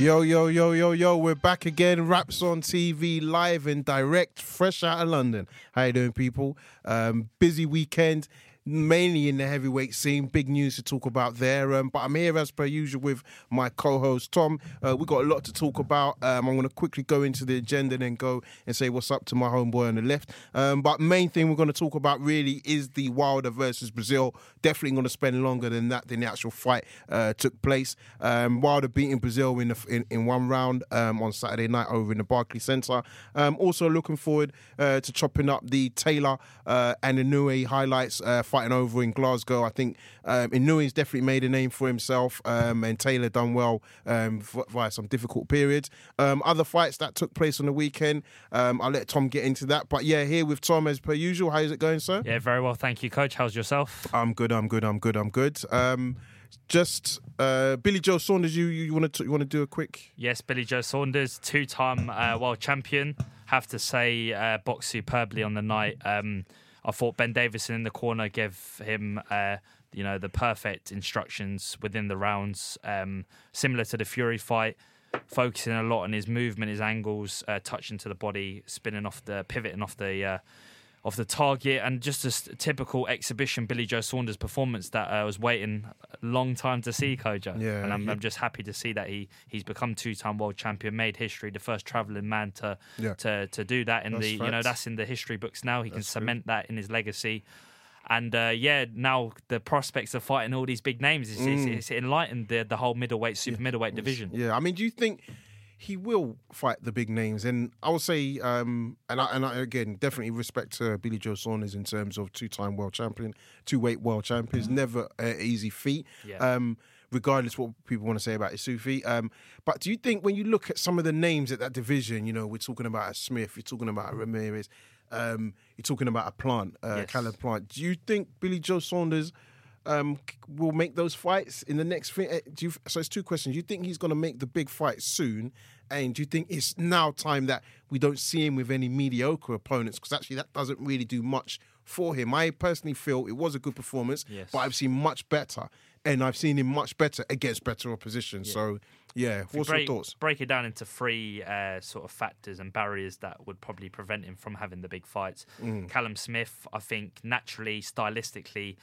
Yo, yo, yo, yo, yo, we're back again. Wraps on TV, live and direct, fresh out of London. How you doing, people? Um, busy weekend mainly in the heavyweight scene. Big news to talk about there. Um, but I'm here as per usual with my co-host Tom. Uh, we got a lot to talk about. Um, I'm going to quickly go into the agenda and then go and say what's up to my homeboy on the left. Um, but main thing we're going to talk about really is the Wilder versus Breazeale. Definitely going to spend longer than that than the actual fight uh, took place. Um, Wilder beating Breazeale in, the, in, in one round um, on Saturday night over in the Barclays Centre. Um, also looking forward uh, to chopping up the Taylor uh, and Inoue highlights uh, fighting over in Glasgow. I think um, Inoue's definitely made a name for himself, um, and Taylor done well um, via some difficult periods. Um, other fights that took place on the weekend, um, I'll let Tom get into that. But yeah, here with Tom as per usual. How's it going, sir? Yeah, very well, thank you, Coach. How's yourself? I'm good. I'm good. I'm good. I'm good. Um, just uh, Billy Joe Saunders. You you want to you want to do a quick? Yes, Billy Joe Saunders, two-time uh, world champion. Have to say, uh, boxed superbly on the night. Um, I thought Ben Davison in the corner gave him, uh, you know, the perfect instructions within the rounds, um, similar to the Fury fight. Focusing a lot on his movement, his angles, uh, touching to the body, spinning off the pivoting off the uh, of the target and just a typical exhibition Billy Joe Saunders performance that I was waiting a long time to see, Kojo. Yeah, and I'm, yeah. I'm, just happy to see that he he's become two time world champion, made history, the first travelling man to yeah. to to do that in that's the you know that's in the history books now. He that's can cement true. that in his legacy. And uh, yeah, now the prospects of fighting all these big names, is mm. it's, it's enlightened the the whole middleweight, super middleweight division. Yeah, I mean, do you think he will fight the big names. And I will say, um, and, I, and I, again, definitely respect to Billy Joe Saunders in terms of two-time world champion, two-weight world champions, Mm-hmm. Never an easy feat. Yeah. Um, regardless what people want to say about Isufi. Um, but do you think when you look at some of the names at that division, you know, we're talking about a Smith, you're talking about a Ramirez, um, you're talking about a Plant, uh, yes. Caleb Plant. Do you think Billy Joe Saunders – um, will make those fights in the next thing? Eh, do you, so it's two questions. Do you think he's going to make the big fight soon? And do you think it's now time that we don't see him with any mediocre opponents? Because actually, that doesn't really do much for him. I personally feel it was a good performance, yes. but I've seen much better. And I've seen him much better against better opposition. Yeah. So, yeah, what's break, your thoughts? Break it down into three uh, sort of factors and barriers that would probably prevent him from having the big fights. Mm. Callum Smith, I think, naturally, stylistically,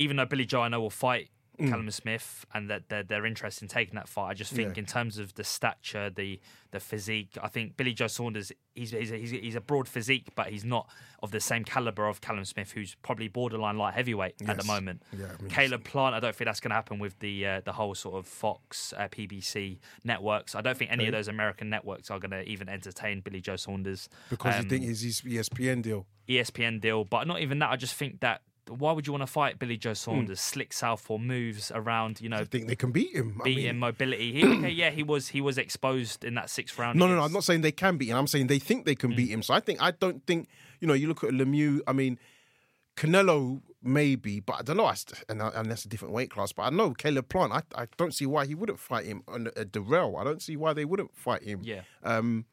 even though Billy Joe I know will fight mm. Callum Smith and that they're, they're interested in taking that fight. I just think yeah. in terms of the stature, the the physique, I think Billy Joe Saunders he's he's a, he's, a, he's a broad physique, but he's not of the same caliber of Callum Smith, who's probably borderline light heavyweight yes. at the moment. Yeah, I mean, Caleb Plant, I don't think that's going to happen with the uh, the whole sort of Fox, uh, PBC networks. I don't think any okay. of those American networks are going to even entertain Billy Joe Saunders because um, you think it's his ESPN deal. ESPN deal, but not even that. I just think that why would you want to fight Billy Joe hmm. Saunders? Mm. Slick southpaw moves around, you know. I think they can beat him. Beat I mean... him, mobility. He, okay, yeah, he was he was exposed in that sixth round. No, no, no. I'm not saying they can beat him. I'm saying they think they can mm. beat him. So I think I don't think you know. You look at Lemieux. I mean, Canelo maybe, but I don't know. And, and that's a different weight class. But I know Caleb Plant. I, I don't see why he wouldn't fight him on a Dirrell. I don't see why they wouldn't fight him. Yeah. Um,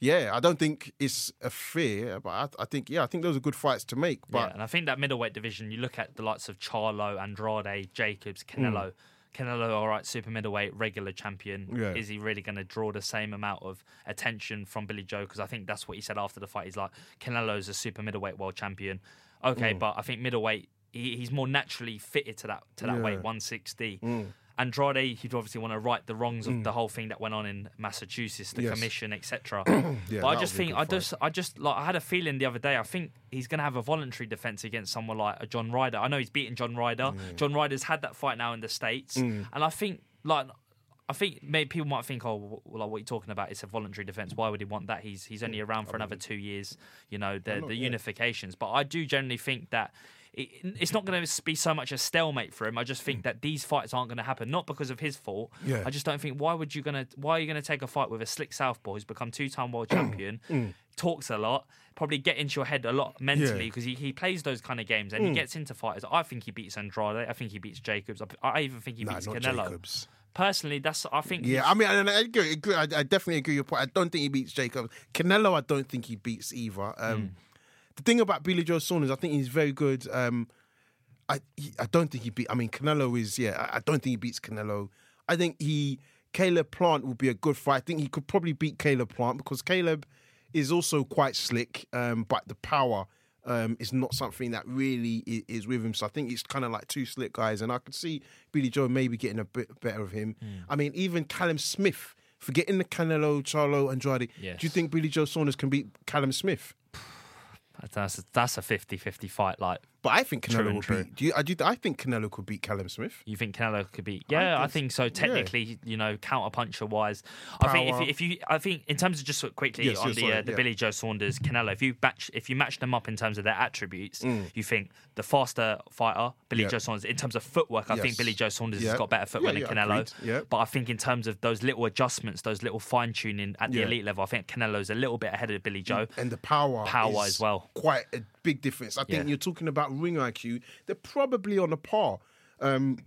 yeah, I don't think it's a fear, but I, I, think yeah, I think those are good fights to make. But yeah, and I think that middleweight division, you look at the likes of Charlo, Andrade, Jacobs, Canelo. Mm. Canelo, all right, super middleweight, regular champion. Yeah. Is he really going to draw the same amount of attention from Billy Joe? Because I think that's what he said after the fight. He's like, Canelo's a super middleweight world champion. Okay, mm. but I think middleweight, he, he's more naturally fitted to that to that yeah. weight, 160. Mm. Andrade, he'd obviously want to right the wrongs of mm. the whole thing that went on in Massachusetts, the yes. commission, etc. yeah, but I just think, I just, I just like, I had a feeling the other day. I think he's going to have a voluntary defense against someone like a John Ryder. I know he's beaten John Ryder. Mm. John Ryder's had that fight now in the states, mm. and I think like. I think maybe people might think, oh, well, like what you're talking about, it's a voluntary defense. Why would he want that? He's he's only around for another two years. You know the the unifications. But I do generally think that it, it's not going to be so much a stalemate for him. I just think mm. that these fights aren't going to happen, not because of his fault. Yeah. I just don't think why would you gonna why are you gonna take a fight with a slick southpaw who's become two time world champion, mm. talks a lot, probably get into your head a lot mentally because yeah. he, he plays those kind of games and mm. he gets into fighters. I think he beats Andrade. I think he beats Jacobs. I, I even think he nah, beats Canelo. Jacobs. Personally, that's I think. Yeah, I mean, I, I, agree, I, I, definitely agree with your point. I don't think he beats Jacobs. Canelo, I don't think he beats either. Um, mm. The thing about Billy Joe Saunders, I think he's very good. Um, I he, I don't think he beat. I mean, Canelo is yeah. I, I don't think he beats Canelo. I think he Caleb Plant would be a good fight. I think he could probably beat Caleb Plant because Caleb is also quite slick, um, but the power um, is not something that really is, is, with him. So I think it's kind of like two slick guys, and I could see Billy Joe maybe getting a bit better of him. Mm. I mean, even Callum Smith, forgetting the Canelo, Charlo, Andrade. Yes. Do you think Billy Joe Saunders can beat Callum Smith? That's a, that's a 50-50 fight. Like but I think Canelo will beat. Do you, I do. I think Canelo could beat Callum Smith. You think Canelo could beat? Yeah, I think, I think so. Technically, yeah. you know, counter puncher wise, I think if you, if you, I think in terms of just quickly yes, on the sorry, uh, the yeah. Billy Joe Saunders Canelo, if you match if you match them up in terms of their attributes, mm. you think the faster fighter Billy Joe Saunders. In terms of footwork, I yes. think Billy Joe Saunders has got better footwork than Canelo. But I think in terms of those little adjustments, those little fine tuning at the elite level, I think Canelo's a little bit ahead of Billy Joe. And the power, power as well, quite a big difference. I think you're talking about ring IQ they're probably on a par um,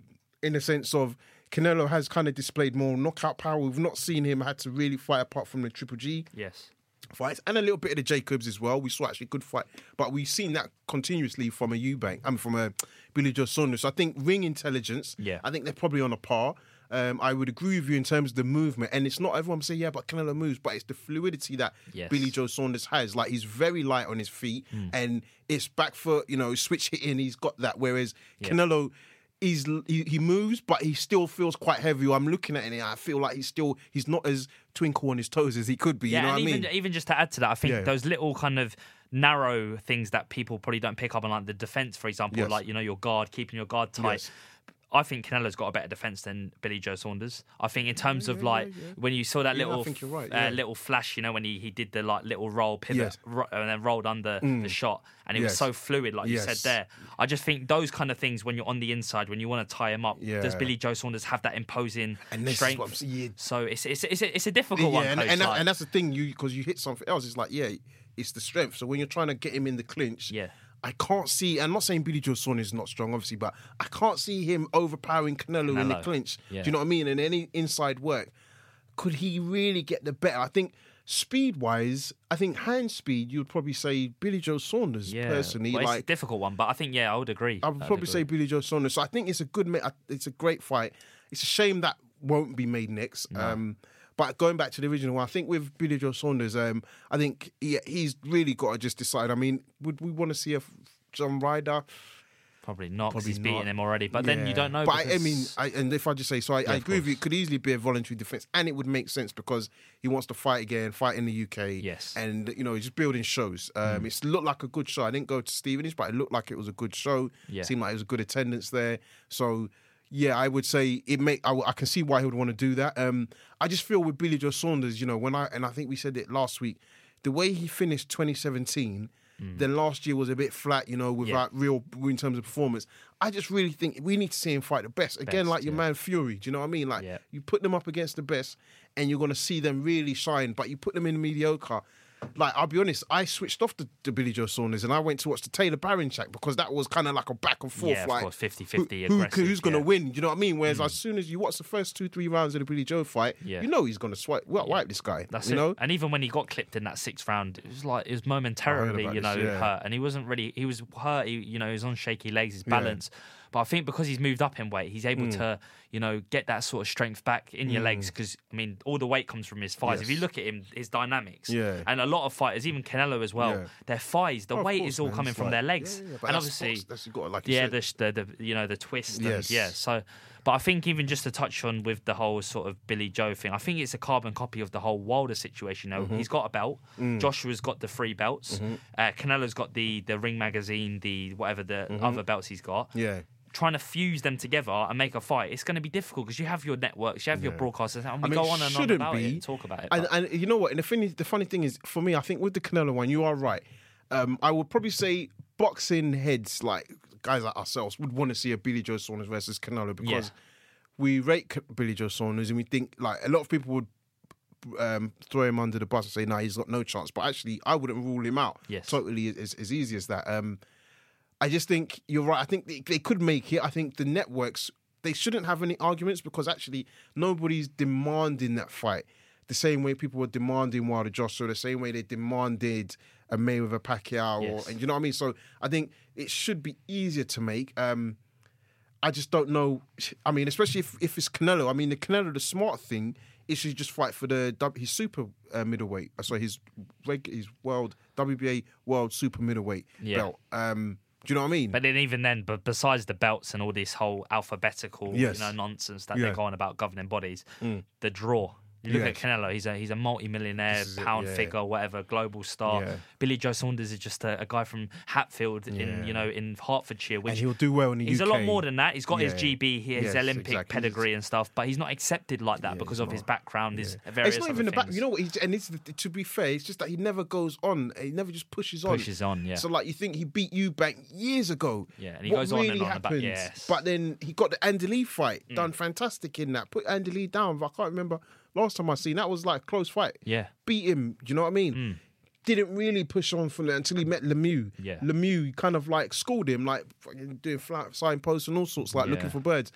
in the sense of Canelo has kind of displayed more knockout power. We've not seen him had to really fight apart from the Triple G. Yes. Fights and a little bit of the Jacobs as well. We saw actually good fight, but we've seen that continuously from a Eubank. I mean, from a Billy Joe Saunders. So I think ring intelligence. Yeah. I think they're probably on a par. Um, I would agree with you in terms of the movement, and it's not everyone say yeah, but Canelo moves, but it's the fluidity that yes. Billy Joe Saunders has. Like he's very light on his feet, mm. and it's back foot, you know, switch hitting. He's got that. Whereas yeah. Canelo. He's, he, he moves, but he still feels quite heavy. I'm looking at it, and I feel like he's still he's not as twinkle on his toes as he could be. Yeah, you know and what even, I mean? Even just to add to that, I think yeah. those little kind of narrow things that people probably don't pick up on, like the defense, for example, yes. like you know your guard, keeping your guard tight. Yes. I think Canelo's got a better defense than Billy Joe Saunders. I think in terms yeah, of like yeah, yeah. when you saw that little right, uh, little flash, you know, when he, he did the like little roll pivot yes. ro- and then rolled under mm. the shot, and it yes. was so fluid, like yes. you said there. I just think those kind of things when you're on the inside, when you want to tie him up, does Billy Joe Saunders have that imposing and strength? So it's it's it's a, it's a difficult one. And, and, that, and, that's the thing, you because you hit something else. It's like yeah, it's the strength. So when you're trying to get him in the clinch, yeah I can't see. I'm not saying Billy Joe Saunders is not strong, obviously, but I can't see him overpowering Canelo, Canelo. in the clinch. Yeah. Do you know what I mean? And any inside work, could he really get the better? I think speed wise, I think hand speed, you would probably say Billy Joe Saunders yeah. personally. Well, like a difficult one, but I think yeah, I would agree. I would probably agree. say Billy Joe Saunders. So I think it's a good, it's a great fight. It's a shame that won't be made next. No. Um, but going back to the original one, I think with Billy Joe Saunders, um, I think he, he's really got to just decide. I mean, would we want to see a John Ryder? Probably not because he's beaten him already. But yeah. then you don't know. But because... I, mean, I, and if I just say so, I, yeah, I agree with you. It could easily be a voluntary defense, and it would make sense because he wants to fight again, fight in the UK. Yes, and you know, he's just building shows. Um, mm. It's looked like a good show. I didn't go to Stevenage, but it looked like it was a good show. Yeah, seemed like it was a good attendance there. So yeah, I would say it make. I, I, can see why he would want to do that. Um, I just feel with Billy Joe Saunders, you know, when I and I think we said it last week, the way he finished 2017. Mm. Then last year was a bit flat, you know, without yeah. real in terms of performance. I just really think we need to see him fight the best again, best, like your yeah. man Fury. Do you know what I mean? Like yeah. you put them up against the best, and you're going to see them really shine. But you put them in mediocre, like I'll be honest, I switched off the, the Billy Joe Saunders and I went to watch the Taylor Baranchyk because that was kind of like a back and forth, yeah, like course, 50-50 who, who, who's going to yeah. win? You know what I mean? Whereas mm. as soon as you watch the first two three rounds of the Billy Joe fight, yeah. you know he's going to swipe wipe yeah. this guy. That's you it. know. And even when he got clipped in that sixth round, it was like it was momentarily, you know, this, hurt, and he wasn't really he was hurt. He, you know, he was on shaky legs, his balance. But I think because he's moved up in weight, he's able mm. to, you know, get that sort of strength back in your mm. legs. Because I mean, all the weight comes from his thighs. Yes. If you look at him, his dynamics, yeah. and a lot of fighters, even Canelo as well, yeah. their thighs, the oh, weight course, is all man. coming it's from like, their legs. Yeah, and obviously, that's, got, like yeah, the, the, the, you know the twist, yes. and, yeah. So. But I think even just to touch on with the whole sort of Billy Joe thing, I think it's a carbon copy of the whole Wilder situation. You know, mm-hmm. he's got a belt. Mm. Joshua's got the three belts. Mm-hmm. Uh, Canelo's got the the Ring magazine, the whatever the mm-hmm. other belts he's got. Yeah trying to fuse them together and make a fight, it's going to be difficult because you have your networks, you have yeah. your broadcasters, and we I mean, go on and on about be. it and talk about it. And, and, you know what? And the funny, the funny thing is, for me, I think with the Canelo one, you are right. Um, I would probably say boxing heads like guys like ourselves would want to see a Billy Joe Saunders versus Canelo because yeah. we rate Billy Joe Saunders and we think like a lot of people would um, throw him under the bus and say, "No, nah, he's got no chance." But actually, I wouldn't rule him out. Yes, totally as, as easy as that. Um, I just think you're right. I think they, they could make it. I think the networks they shouldn't have any arguments because actually nobody's demanding that fight the same way people were demanding Wilder Joshua, the same way they demanded a Mayweather Pacquiao, yes. or and you know what I mean. So I think it should be easier to make. Um, I just don't know. I mean, especially if, if it's Canelo. I mean, the Canelo, the smart thing is to just fight for the his super uh, middleweight. Uh, sorry, his his world WBA world super middleweight yeah. belt. Um, do you know what I mean? But then even then, but besides the belts and all this whole alphabetical yes. you know nonsense that yeah. they're going about governing bodies, mm. the draw you look at Canelo; he's a he's a multi-millionaire, pound yeah. figure, whatever, global star. Yeah. Billy Joe Saunders is just a, a guy from Hatfield in you know in Hertfordshire. Which and he'll do well in the he's UK. a lot more than that. He's got his GB, his yes, Olympic exactly. pedigree and stuff, but he's not accepted like that because of not. his background. His various. It's not even the back. You know what? He, and it's, to be fair, it's just that he never goes on. He never just pushes on. Pushes on, yeah. So like you think he beat Eubank years ago. Yeah, and he what goes really on and on happened, about yes. But then he got the Andy Lee fight mm. done fantastic in that. Put Andy Lee down. I can't remember Last time I seen that was like close fight. Yeah. Beat him. Do you know what I mean? Mm. Didn't really push on from there until he met Lemieux. Yeah. Lemieux kind of like schooled him, like doing flat signposts and all sorts, like yeah. looking for birds.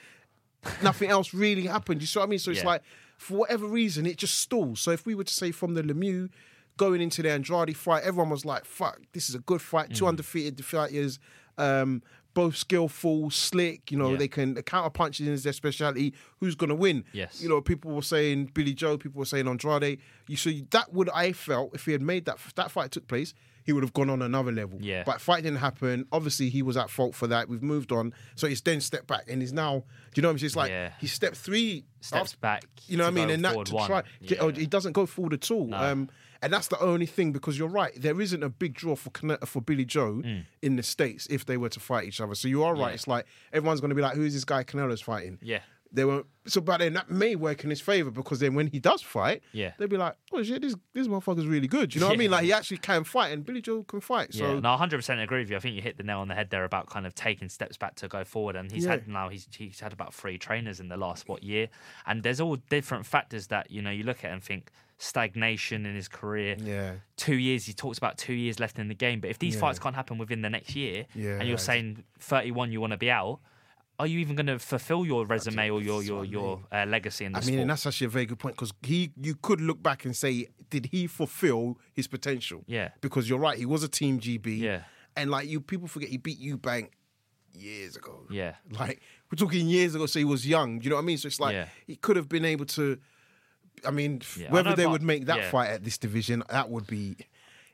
Nothing else really happened. You see what I mean? So it's yeah. like, for whatever reason, it just stalls. So if we were to say from the Lemieux going into the Andrade fight, everyone was like, fuck, this is a good fight. Mm. Two undefeated fighters. Um, both skillful, slick. You know, yeah. they can the counter punches is their specialty. Who's going to win? Yes. You know, people were saying Billy Joe. People were saying Andrade. You so that would I felt if he had made that that fight took place, he would have gone on another level. Yeah. But fight didn't happen. Obviously, he was at fault for that. We've moved on. So he's then stepped back and he's now. Do you know what I'm saying? It's like yeah. he stepped three steps after, back. You know what I mean? And that to try. Yeah. Oh, he doesn't go forward at all. No. Um, and that's the only thing because you're right. There isn't a big draw for for Billy Joe mm. in the states if they were to fight each other. So you are right. Yeah. It's like everyone's going to be like, "Who's this guy Canelo's fighting?" Yeah. They won't. So, but then that may work in his favor because then when he does fight, yeah, they'll be like, "Oh shit, this this motherfucker's really good." You know what I mean? Like he actually can fight, and Billy Joe can fight. So, yeah, no, 100 percent agree with you. I think you hit the nail on the head there about kind of taking steps back to go forward. And he's yeah. had now he's he's had about three trainers in the last what year, and there's all different factors that you know you look at and think stagnation in his career. Yeah. Two years, he talks about two years left in the game. But if these yeah. fights can't happen within the next year, yeah, and you're saying 31, you want to be out, are you even going to fulfill your resume or your your your uh, legacy in the I mean, sport? and that's actually a very good point because he, you could look back and say, did he fulfill his potential? Yeah. Because you're right, he was a team GB. Yeah. And like you, people forget he beat Eubank years ago. Yeah. Like we're talking years ago, so he was young. Do you know what I mean? So it's like yeah. he could have been able to I mean, yeah, whether I they would make that yeah. fight at this division, that would be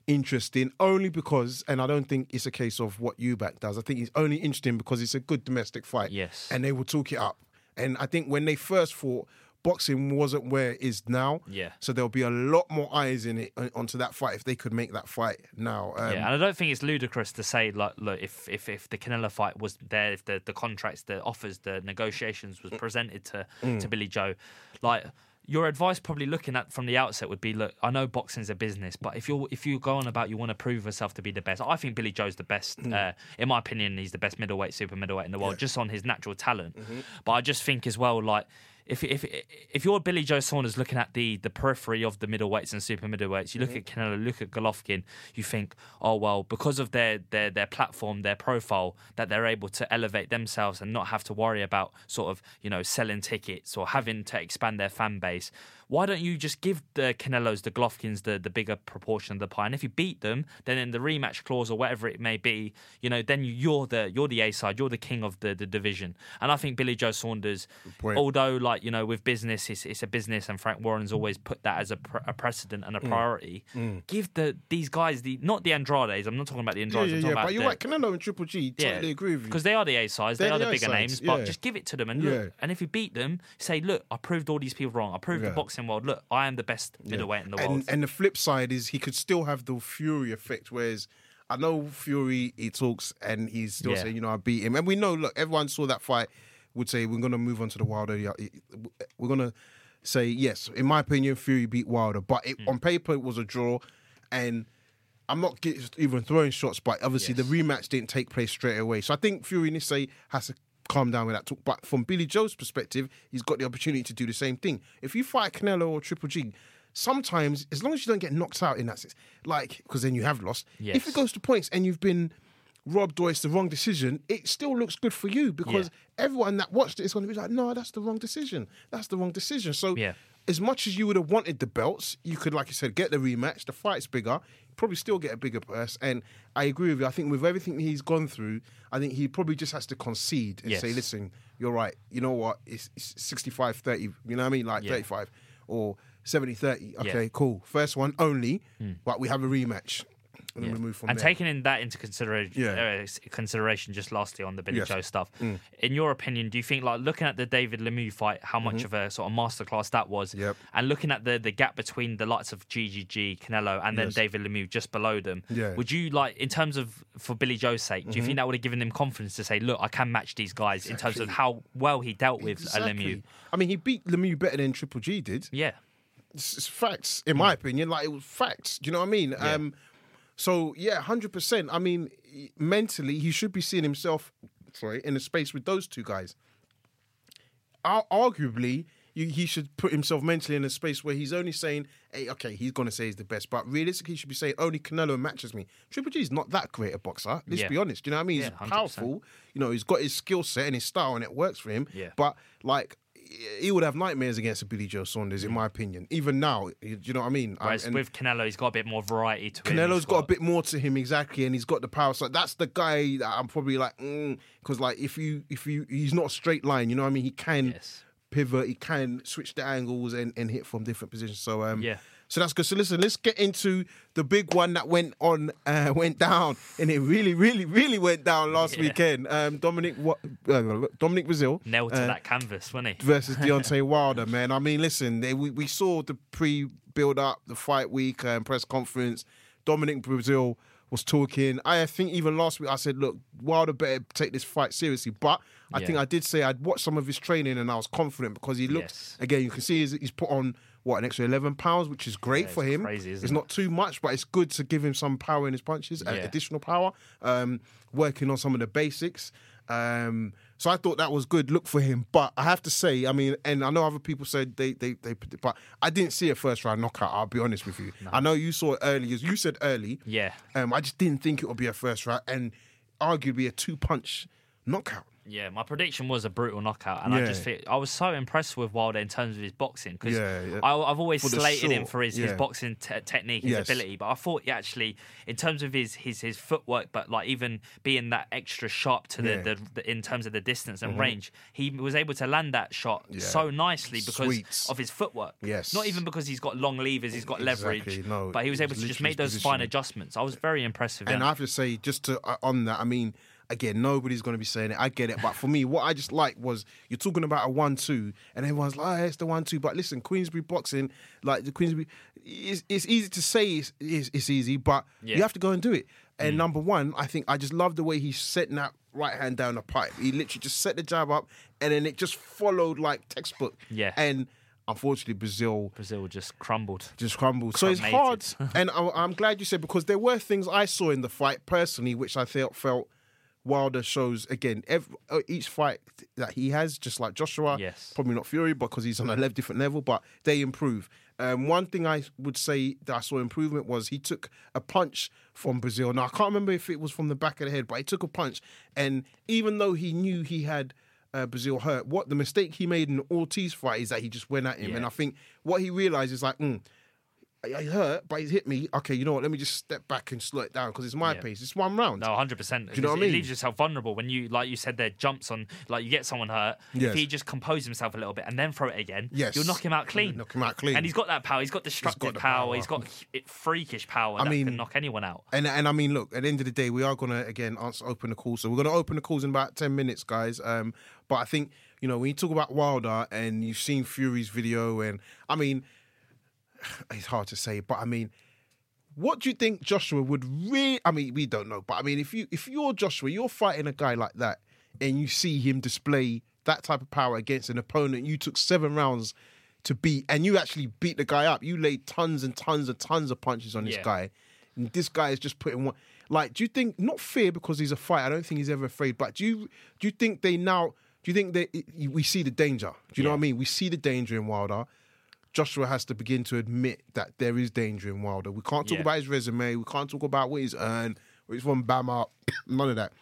interesting. Only because, and I don't think it's a case of what Eubank does. I think it's only interesting because it's a good domestic fight. Yes, and they will talk it up. And I think when they first fought, boxing wasn't where it is now. Yeah. So there'll be a lot more eyes in it onto that fight if they could make that fight now. Um, yeah, and I don't think it's ludicrous to say like, look, if if, if the Canelo fight was there, if the, the contracts, the offers, the negotiations was presented to mm. to Billy Joe, like your advice probably looking at from the outset would be look i know boxing's a business but if you're if you go on about you want to prove yourself to be the best i think billy joe's the best mm. uh, in my opinion he's the best middleweight super middleweight in the world yeah. just on his natural talent mm-hmm. but i just think as well like if if if you're Billy Joe Saunders looking at the the periphery of the middleweights and super middleweights, you look mm-hmm. at Canelo, look at Golovkin, you think, oh well, because of their their their platform, their profile, that they're able to elevate themselves and not have to worry about sort of you know selling tickets or having to expand their fan base why don't you just give the Canelos, the Golovkins, the, the bigger proportion of the pie? And if you beat them, then in the rematch clause or whatever it may be, you know, then you're the you're the A side, you're the king of the, the division. And I think Billy Joe Saunders, although like you know with business, it's, it's a business, and Frank Warren's always put that as a, a precedent and a mm. priority. Mm. Mm. Give the these guys the not the Andrades. I'm not talking about the Andrades. Yeah, yeah, yeah. but you're right. Canelo and Triple G totally yeah, agree with you because they are the A sides, they are the, the bigger names. But just give it to them and look. And if you beat them, say, look, I proved all these people wrong. I proved the boxing world. Look, I am the the best middleweight yeah. in the world. And, and the flip side is he could still have the Fury effect, whereas I know Fury, he talks and he's still yeah. saying, you know, I beat him. And we know, look, everyone saw that fight, would say, we're going to move on to the Wilder. We're going to say, yes, in my opinion, Fury beat Wilder. But it, mm. on paper, it was a draw. And I'm not even throwing shots, but obviously yes. the rematch didn't take place straight away. So I think Fury Nisse has to calm down with that talk. But from Billy Joe's perspective, he's got the opportunity to do the same thing. If you fight Canelo or Triple G, sometimes as long as you don't get knocked out in that sense, like because then you have lost. Yes. If it goes to points and you've been robbed or it's the wrong decision, it still looks good for you because yeah. everyone that watched it is going to be like, no, that's the wrong decision. That's the wrong decision. So yeah. as much as you would have wanted the belts, you could, like you said, get the rematch. The fight's bigger, probably still get a bigger purse. And I agree with you. I think with everything he's gone through, I think he probably just has to concede and Yes. say, listen, you're right. You know what? It's, it's 65 30. You know what I mean? Like Yeah. 35 or 70 30. Okay, Yeah. Cool. First one only, hmm. but we have a rematch. And then Yeah. we move from and there. taking in that into consideration, Yeah. uh, consideration, just lastly on the Billy Yes. Joe stuff. In your opinion, do you think like looking at the David Lemieux fight, how much of a sort of masterclass that was, Mm-hmm. Yep. and looking at the the gap between the likes of GGG, Canelo, and then Yes. David Lemieux just below them, Yeah. Mm-hmm. would you like in terms of for Billy Joe's sake, do you think that would have given him confidence to say, look, I can match these guys in terms of how well he dealt with a Exactly. Lemieux? I mean, he beat Lemieux better than Triple G did. Yeah, it's, it's facts in my opinion like it was facts do you know what i mean um so yeah 100% i mean mentally he should be seeing himself sorry in a space with those two guys. Ar- arguably you, he should put himself mentally in a space where he's only saying hey okay he's going to say he's the best but realistically he should be saying only canelo matches me. Triple g is not that great a boxer let's Yeah. be honest. Do you know what i mean? Yeah, he's 100%. powerful. You know he's got his skill set and his style and it works for him. Yeah. but like he would have nightmares against a Billy Joe Saunders, in Mm. my opinion. Even now, you- know what I mean? Whereas and with Canelo, he's got a bit more variety to him. Canelo's He's got a bit more to him exactly, and he's got the power. So that's the guy that I'm probably like, because like if you if you he's not a straight line, you know what I mean? He can Yes. pivot, he can switch the angles and, and hit from different positions. So um, Yeah. So that's good. So listen, let's get into the big one that went on, uh, went down, and it really, really, really went down last Yeah. weekend. Um, Dominic, what? Uh, Dominic Breazeale nailed to uh, that canvas, wasn't he? versus Deontay Wilder, man. I mean, listen, they, we, we saw the pre build up, the fight week um, press conference. Dominic Breazeale was talking. I think even last week I said, look, Wilder better take this fight seriously. But I Yeah. think I did say I'd watched some of his training and I was confident because he looked, Yes. again, you can see he's, he's put on. What an extra eleven pounds, which is great Yeah, for him. crazy, isn't it's it? not too much, but it's good to give him some power in his punches, Yeah. additional power. Um, working on some of the basics. Um, so I thought that was good look for him. But I have to say, I mean, and I know other people said they they they, but I didn't see a first round knockout. I'll be honest with you. I know you saw it early, as you said early. Yeah. Um, I just didn't think it would be a first round, and arguably a two punch knockout. Yeah, my prediction was a brutal knockout, and I just feel, I was so impressed with Wilder in terms of his boxing because Yeah, yeah. I've always For slated him for his, his boxing te- technique, his Yes. ability, but I thought he actually, in terms of his his his footwork, but like even being that extra sharp to the, Yeah. Mm-hmm. the, the in terms of the distance and range, he was able to land that shot Yeah. so nicely because Sweet. of his footwork. Yes. not even because he's got long levers, he's got leverage, Exactly, no, but he was able was to just make those fine adjustments. I was very impressed with him. And I have to say, just to uh, on that, I mean, again, nobody's going to be saying it. I get it, but for me, what I just like was you're talking about a one-two, and everyone's like, oh, "It's the one-two." But listen, Queensberry boxing, like the Queensberry, it's, it's easy to say it's, it's, it's easy, but Yeah. you have to go and do it. Mm. And number one, I think I just love the way he's setting that right hand down the pipe. He literally just set the jab up, and then it just followed like textbook. Yeah. And unfortunately, Breazeale Breazeale just crumbled. just crumbled. So it's hard, and I, I'm glad you said because there were things I saw in the fight personally, which I felt felt Wilder shows again. Every, uh, each fight that he has, just like Joshua, Yes. probably not Fury because he's on a different level, but they improve. Um, one thing I would say that I saw improvement was he took a punch from Breazeale. Now I can't remember if it was from the back of the head, but he took a punch, and even though he knew he had. Uh, Breazeale hurt. What the mistake he made in the Ortiz fight is that he just went at him, Yeah. and I think what he realized is like, mm, I, hurt, but he's hit me. Okay, you know what? Let me just step back and slow it down because it's my Yeah. pace. It's one round. No, hundred percent. Do you know what I mean? It leaves yourself vulnerable when you, like you said, there jumps on, like you get someone hurt. Yes. If he just compose himself a little bit and then throw it again, Yes. you'll knock him out clean. Knock him out clean. And he's got that power. He's got destructive the power. power. He's got freakish power I that mean- can knock anyone out. And and I mean, look, at the end of the day, we are gonna again answer, open the call. So we're gonna open the calls in about ten minutes, guys. Um, but I think you know when you talk about Wilder and you've seen Fury's video, and I mean, it's hard to say, but I mean, what do you think Joshua would really? I mean, we don't know, but I mean, if you if you're Joshua, you're fighting a guy like that, and you see him display that type of power against an opponent you took seven rounds to beat, and you actually beat the guy up. You laid tons and tons and tons of punches on this Yeah. guy. And this guy is just putting one. Like, do you think not fear because he's a fighter? I don't think he's ever afraid. But do you do you think they now? Do you think that we see the danger? Do you know what I mean? We see the danger in Wilder. Joshua has to begin to admit that there is danger in Wilder. We can't talk Yeah. about his resume. We can't talk about what he's earned, where he's from Bama, none of that.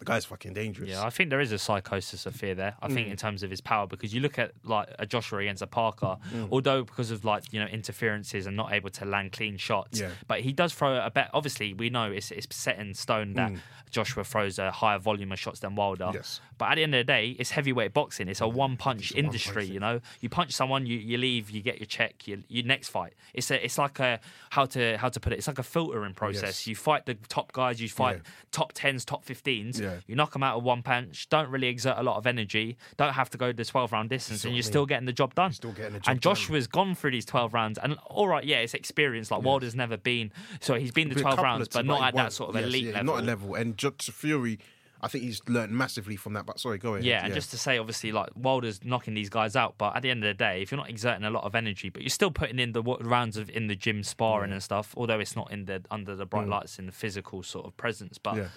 The guy's fucking dangerous. Yeah, I think there is a psychosis of fear there. I mm. think in terms of his power, because you look at like a Joshua against a Parker, mm. although because of like you know interferences and not able to land clean shots, yeah. but he does throw a bet. Obviously, we know it's, it's set in stone that mm. Joshua throws a higher volume of shots than Wilder. Yes. But at the end of the day, it's heavyweight boxing. It's a one punch industry. One you know, you punch someone, you, you leave, you get your check, you, your next fight. It's a it's like a how to how to put it. It's like a filtering process. Yes. You fight the top guys, you fight yeah. top tens, top fifteens. Yeah. You knock them out of one punch. Don't really exert a lot of energy. Don't have to go the twelve round distance, and you're still getting the job done. Still getting the job and Joshua's done. gone through these twelve rounds, and all right, yeah, it's experience. Like yes. Wilder's never been. So he's been the twelve rounds, but not at that sort of yes, elite yeah, level. Not a level. And just Fury. I think he's learned massively from that. But sorry, go ahead. Yeah, yeah, and just to say, obviously, like Wilder's knocking these guys out, but at the end of the day, if you're not exerting a lot of energy, but you're still putting in the rounds of in the gym sparring yeah. and stuff, although it's not in the under the bright mm. lights in the physical sort of presence, but. Yeah.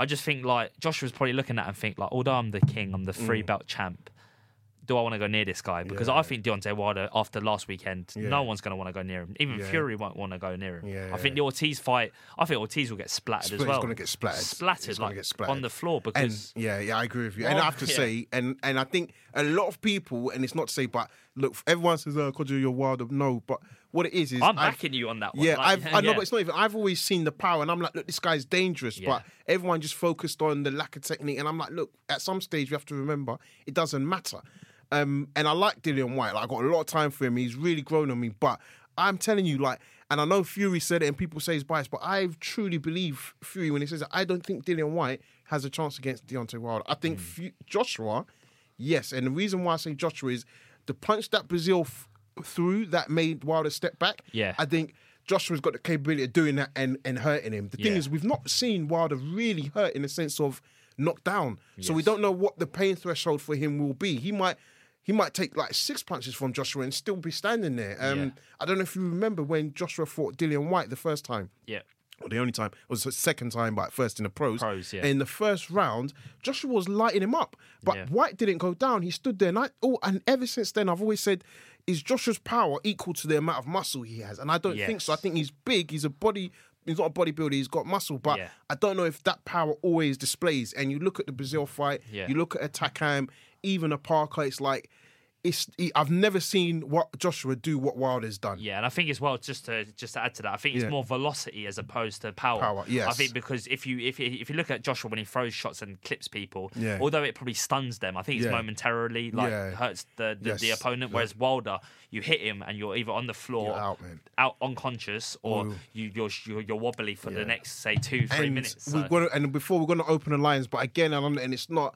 I just think like Joshua's probably looking at and think like, although I'm the king, I'm the free mm. belt champ do I want to go near this guy? Because yeah. I think Deontay Wilder, after last weekend, yeah. no one's going to want to go near him. Even. Fury won't want to go near him. I think the Ortiz fight, I think Ortiz will get splattered as well. He's going to get splattered. Splattered, like get splattered. on the floor. Because and, yeah, yeah, I agree with you. Well, and I have to say, and and I think a lot of people, and it's not to say, but look, everyone says, "Oh, Kodjo, you're Wilder." No, but what it is is I'm backing I've, you on that one. Yeah, like, i know, but it's not even. I've always seen the power, and I'm like, look, this guy's dangerous. But everyone just focused on the lack of technique, and I'm like, look, at some stage we have to remember it doesn't matter. Um, and I like Dillian Whyte. Like I got a lot of time for him. He's really grown on me. But I'm telling you, like, and I know Fury said it, and people say he's biased, but I truly believe Fury when he says that. I don't think Dillian Whyte has a chance against Deontay Wilder. I think mm. Joshua, yes, and the reason why I say Joshua is the punch that Breazeale f- threw that made Wilder step back. Yeah, I think. Joshua's got the capability of doing that and, and hurting him. The thing is, we've not seen Wilder really hurt in the sense of knocked down. Yes. So we don't know what the pain threshold for him will be. He might he might take like six punches from Joshua and still be standing there. Um, yeah. I don't know if you remember when Joshua fought Dillian Whyte the first time. Yeah. Or the only time, it was the second time, but first in the pros. Pros, yeah. In the first round, Joshua was lighting him up, but yeah. Whyte didn't go down. He stood there, and I, oh, and ever since then, I've always said, is Joshua's power equal to the amount of muscle he has? And I don't yes. think so. I think he's big. He's a body. He's not a bodybuilder. He's got muscle, but yeah. I don't know if that power always displays. And you look at the Breazeale fight. Yeah. You look at a Takam, even a Parker. It's like it's I've never seen what Joshua do what Wilder's done. Yeah, and I think as well, just to just to add to that, I think it's yeah. more velocity as opposed to power. Power, yes. I think because if you if you, if you look at Joshua when he throws shots and clips people, yeah. although it probably stuns them, I think it's yeah. momentarily like hurts the the, yes. the opponent. Whereas Wilder, you hit him and you're either on the floor, out, out unconscious, or you you're, you're, you're wobbly for the next say two three and minutes. So. Gonna, and before we're going to open the lines, but again, and it's not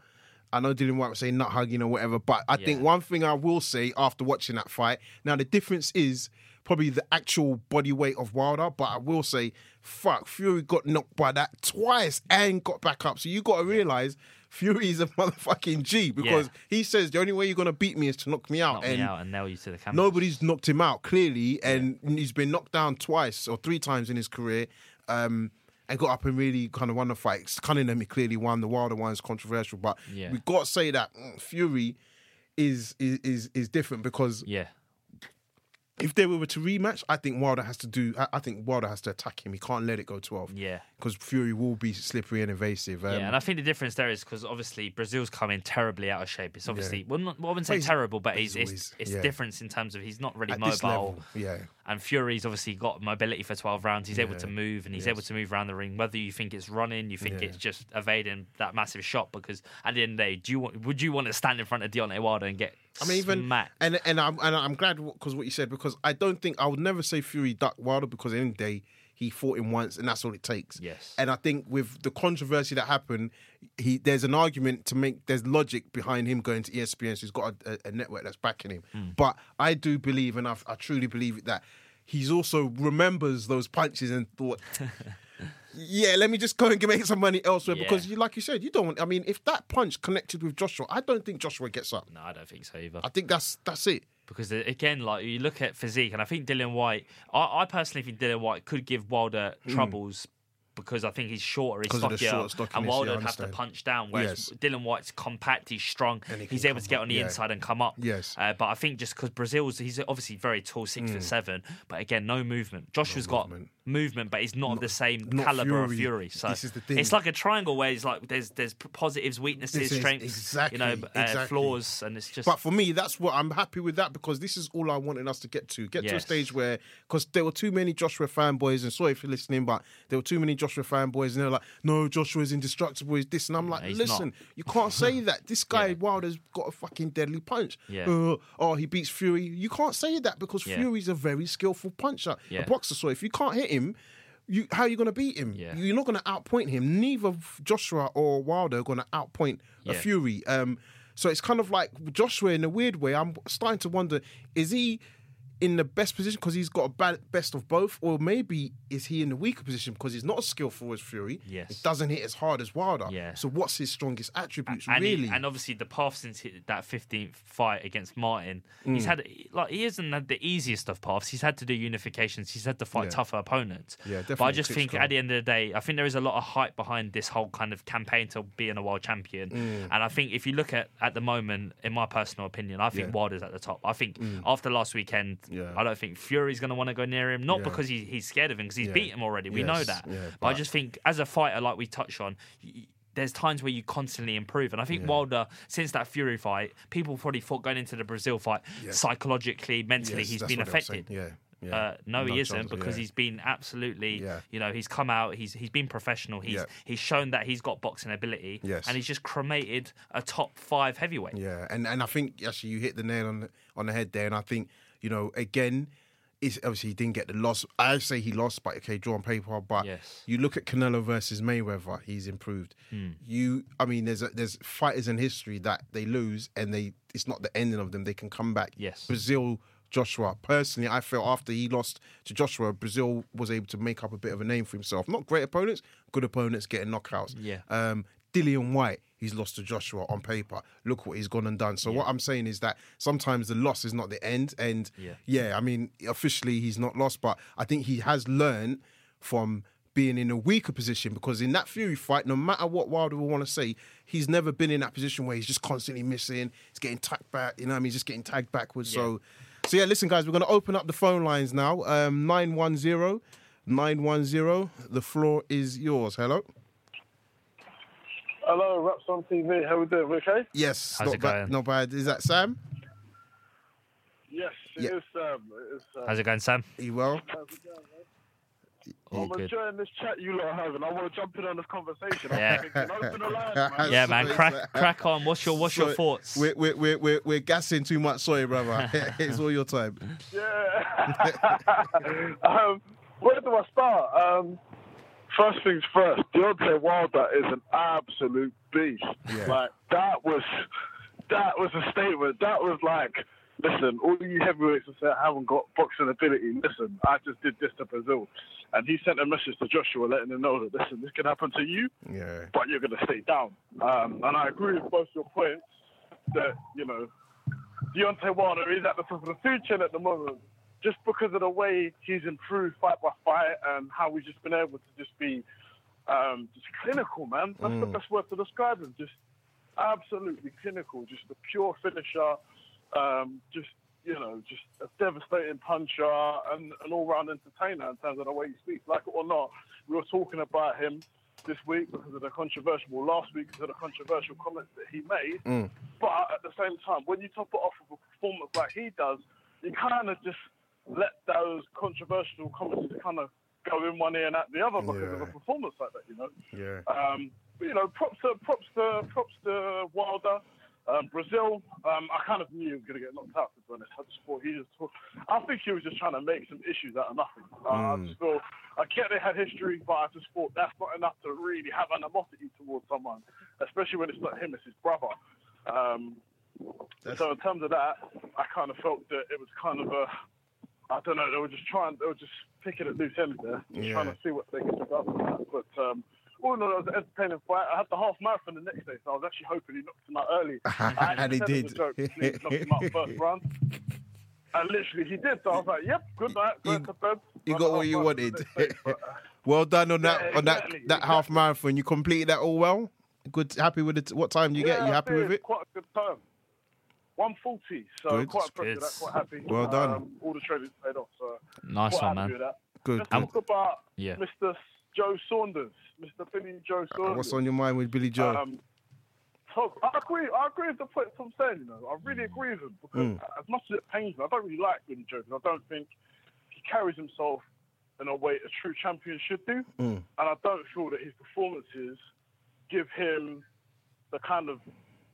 I know Dillian Whyte was saying nut hugging or whatever, but I yeah. think one thing I will say after watching that fight, now the difference is probably the actual body weight of Wilder, but I will say, fuck, Fury got knocked by that twice and got back up. So you got to realize Fury is a motherfucking G because yeah. he says the only way you're gonna beat me is to knock me out. Knock and me out and nail you to the camera. Nobody's knocked him out clearly, and yeah. he's been knocked down twice or three times in his career. Um, and got up and really kind of won the fight. Cunningham he clearly won. The Wilder one is controversial, but yeah. we got to say that mm, Fury is is is, is different because yeah if they were to rematch, I think Wilder has to do. I think Wilder has to attack him. He can't let it go twelve. Yeah, because Fury will be slippery and evasive. Um, yeah, and I think the difference there is because obviously Breazeale's coming terribly out of shape. It's obviously yeah. well, not, well, I wouldn't say terrible, but he's, it's it's yeah. difference in terms of he's not really At mobile. Yeah, and Fury's obviously got mobility for twelve rounds. He's yeah. able to move and he's yes. able to move around the ring. Whether you think it's running, you think it's just evading that massive shot. Because at the end of the day, do you want, would you want to stand in front of Deontay Wilder and get I mean, even and and I'm and I'm glad because what you said because I don't think I would never say Fury duck Wilder because at the end of the day he fought him once and that's all it takes. Yes. And I think with the controversy that happened, he there's an argument to make. There's logic behind him going to ESPN. So he's got a, a network that's backing him. Mm. But I do believe, and I, I truly believe that he's also remembers those punches and thought. yeah, let me just go and make some money elsewhere yeah. because, you, like you said, you don't. I mean, if that punch connected with Joshua, I don't think Joshua gets up. No, I don't think so either. I think that's that's it because uh, again, like you look at physique, and I think Dillian Whyte, I, I personally think Dillian Whyte could give Wilder mm. troubles because I think he's shorter, he's stockier, and Wilder would have to punch down. Whereas yes. Dillian Whyte's compact, he's strong, he he's able to get on the yeah. inside and come up. Yes, uh, but I think just because Breazeale's, he's obviously very tall, six mm. foot seven, but again, no movement. Joshua's no got movement. movement, but he's not, not the same caliber Fury. of Fury. So it's like a triangle where it's like there's there's positives, weaknesses, strengths, exactly, you know, uh, exactly. flaws, and it's just. But for me, that's what I'm happy with that because this is all I wanted us to get to. Get yes. to a stage where because there were too many Joshua fanboys, and sorry if you're listening, but there were too many Joshua fanboys, and they're like, "No, Joshua is indestructible. He's this," and I'm like, yeah, "Listen, not. you can't say that. This guy yeah. Wilder's got a fucking deadly punch. Yeah. Uh, oh, he beats Fury. You can't say that because Fury's a very skillful puncher, a boxer. So if you can't hit him." You, how are you going to beat him? You're not going to outpoint him. Neither Joshua or Wilder are going to outpoint a Fury. Um, so it's kind of like Joshua in a weird way. I'm starting to wonder: is he in the best position because he's got a bad, best of both, or maybe is he in the weaker position because he's not as skillful as Fury? Yes, it doesn't hit as hard as Wilder. Yeah. So what's his strongest attributes and really? He, and obviously the path since that fifteenth fight against Martin, mm. he's had like he hasn't had the easiest of paths. He's had to do unifications. He's had to fight yeah. tougher opponents. Yeah, definitely. But I just think at the end of the day, I think there is a lot of hype behind this whole kind of campaign to being a world champion. Mm. And I think if you look at at the moment, in my personal opinion, I think yeah. Wilder's at the top. I think mm. after last weekend, yeah. I don't think. Fury's going to want to go near him, not yeah. because he, he's scared of him, because he's yeah. beat him already. We yes. know that. Yeah, but, but, I just think, as a fighter, like we touched on, there's times where you constantly improve. And I think Wilder, since that Fury fight, people probably thought going into the Breazeale fight, psychologically, mentally, yes, he's been affected. Yeah. Yeah. Uh, no, he isn't because yeah. he's been absolutely. Yeah. You know, he's come out. He's he's been professional. He's yeah. he's shown that he's got boxing ability. Yes. And he's just cremated a top five heavyweight. Yeah, and and I think actually you hit the nail on the, on the head there. And I think you know again is obviously he didn't get the loss. I say he lost, but okay, draw on paper. But yes. you look at Canelo versus Mayweather, he's improved. Hmm. You, I mean, there's a, there's fighters in history that they lose and they it's not the ending of them. They can come back. Yes, Breazeale. Joshua. Personally, I felt after he lost to Joshua, Breazeale was able to make up a bit of a name for himself. Not great opponents, good opponents getting knockouts. Yeah. Um, Dillian Whyte, he's lost to Joshua on paper. Look what he's gone and done. So yeah. what I'm saying is that sometimes the loss is not the end. And yeah. yeah, I mean, officially he's not lost, but I think he has learned from being in a weaker position because in that Fury fight, no matter what Wilder will want to say, he's never been in that position where he's just constantly missing. He's getting tagged back, you know what I mean? He's just getting tagged backwards. Yeah. So, so yeah, listen, guys, we're going to open up the phone lines now. Um, 910 910. The floor is yours. Hello. Hello, Wraps on TV. How we doing? We okay? Yes, How's not it bad. going? Not bad. Is that Sam? Yes, it yeah. is Sam. It is Sam. How's it going, Sam? Are you well? How's it going, man? I'm good. enjoying this chat you lot are having. I want to jump in on this conversation. Yeah, line, man. yeah, man. Crack, crack on. What's your, what's your thoughts? We're, we're, we're, we're gassing too much. Sorry, brother. it's all your time. Yeah. um, where do I start? Um, first things first, Deontay Wilder is an absolute beast. Yeah. Like that was that was a statement. That was like, listen, all you heavyweights that say I haven't got boxing ability, listen, I just did this to Breazeale. And he sent a message to Joshua letting him know that listen, this can happen to you, yeah. but you're gonna stay down. Um, and I agree with both your points that, you know, Deontay Wilder is at the top of the food chain at the moment just because of the way he's improved fight by fight and how he's just been able to just be um, just clinical, man. That's mm. the best word to describe him. Just absolutely clinical, just a pure finisher, um, just you know, just a devastating puncher and an all-round entertainer in terms of the way he speaks. Like it or not, we were talking about him this week because of the controversial, well, last week because of the controversial comments that he made. Mm. But at the same time, when you top it off with a performance like he does, you kind of just let those controversial comments kind of go in one ear and out the other because yeah. of a performance like that, you know. Yeah. Um, but, you know, props to props to props to Wilder. Um, Breazeale, um, I kind of knew he was going to get knocked out. To be honest, I just thought he just. I think he was just trying to make some issues out of nothing. Uh, mm. I just thought I get they had history, but I just thought that's not enough to really have animosity towards someone, especially when it's not him, it's his brother. Um, so in terms of that, I kind of felt that it was kind of a I don't know. They were just trying. They were just picking at loose ends there, yeah. trying to see what they could do from that. But um, all in all, it was an entertaining fight. I had the half marathon the next day, so I was actually hoping he knocked him out early. and he did. Joke, knocked him out first round. And literally, he did. So I was like, "Yep, good night. Go you, to bed." You got what you wanted. Day, but, uh, Well done on that Yeah, on that exactly, that half exactly. marathon. You completed that all well. Good, happy with it. What time do you get? You happy with it? Quite a good time. 140, so Good. quite impressed with that. Quite happy. Well done. Um, all the training's paid off, so Nice quite one, happy man. with that. Good. Let's good. talk about Yeah. Mr. Joe Saunders, Mr. Billy Joe Saunders. What's on your mind with Billy Joe? Um, so I agree. I agree with the point Tom saying. You know, I really agree with him because Mm. as much as it pains me, I don't really like Billy Joe because I don't think he carries himself in a way a true champion should do, Mm. and I don't feel that his performances give him the kind of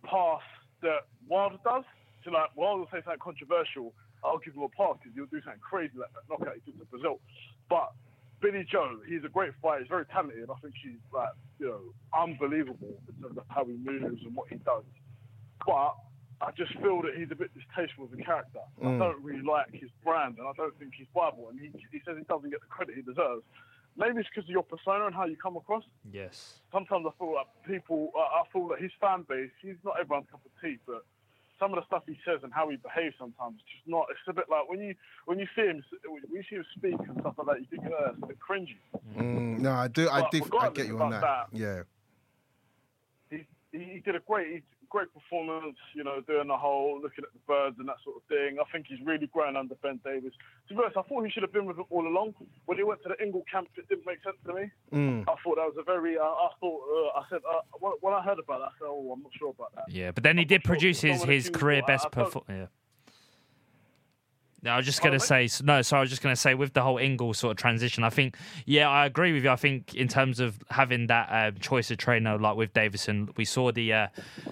pass that Wilder does. So like Wilder say something controversial, I'll give him a pass because he'll do something crazy like that knockout he did to Breazeale. But Billy Joe, he's a great fighter. He's very talented. I think he's like you know unbelievable in terms of how he moves and what he does. But I just feel that he's a bit distasteful as a character. Mm. I don't really like his brand, and I don't think he's viable. And he, he says he doesn't get the credit he deserves. Maybe it's because of your persona and how you come across Yes. sometimes I feel like people, uh, I feel that his fan base, he's not everyone's cup of tea, but some of the stuff he says and how he behaves sometimes, it's just not. It's a bit like when you when you see him, when you see him speak and stuff like that, you think, uh, it's a bit cringy. Mm, no, I do. I But do. I get you on that. about Yeah. He he, he did a great he, great performance, you know, doing the whole looking at the birds and that sort of thing. I think he's really grown under Ben Davison. To be honest, I thought he should have been with him all along. When he went to the Ingle camp, it didn't make sense to me. Mm. I thought that was a very. Uh, I thought. Uh, I said uh, when, when I heard about that, I said, "Oh, I'm not sure about that." Yeah, but then he I'm did not sure produce his, his career best performance. Yeah. I was just going to say no. So I was just going to say with the whole Ingle sort of transition, I think yeah, I agree with you. I think in terms of having that um, choice of trainer like with Davison, we saw the uh,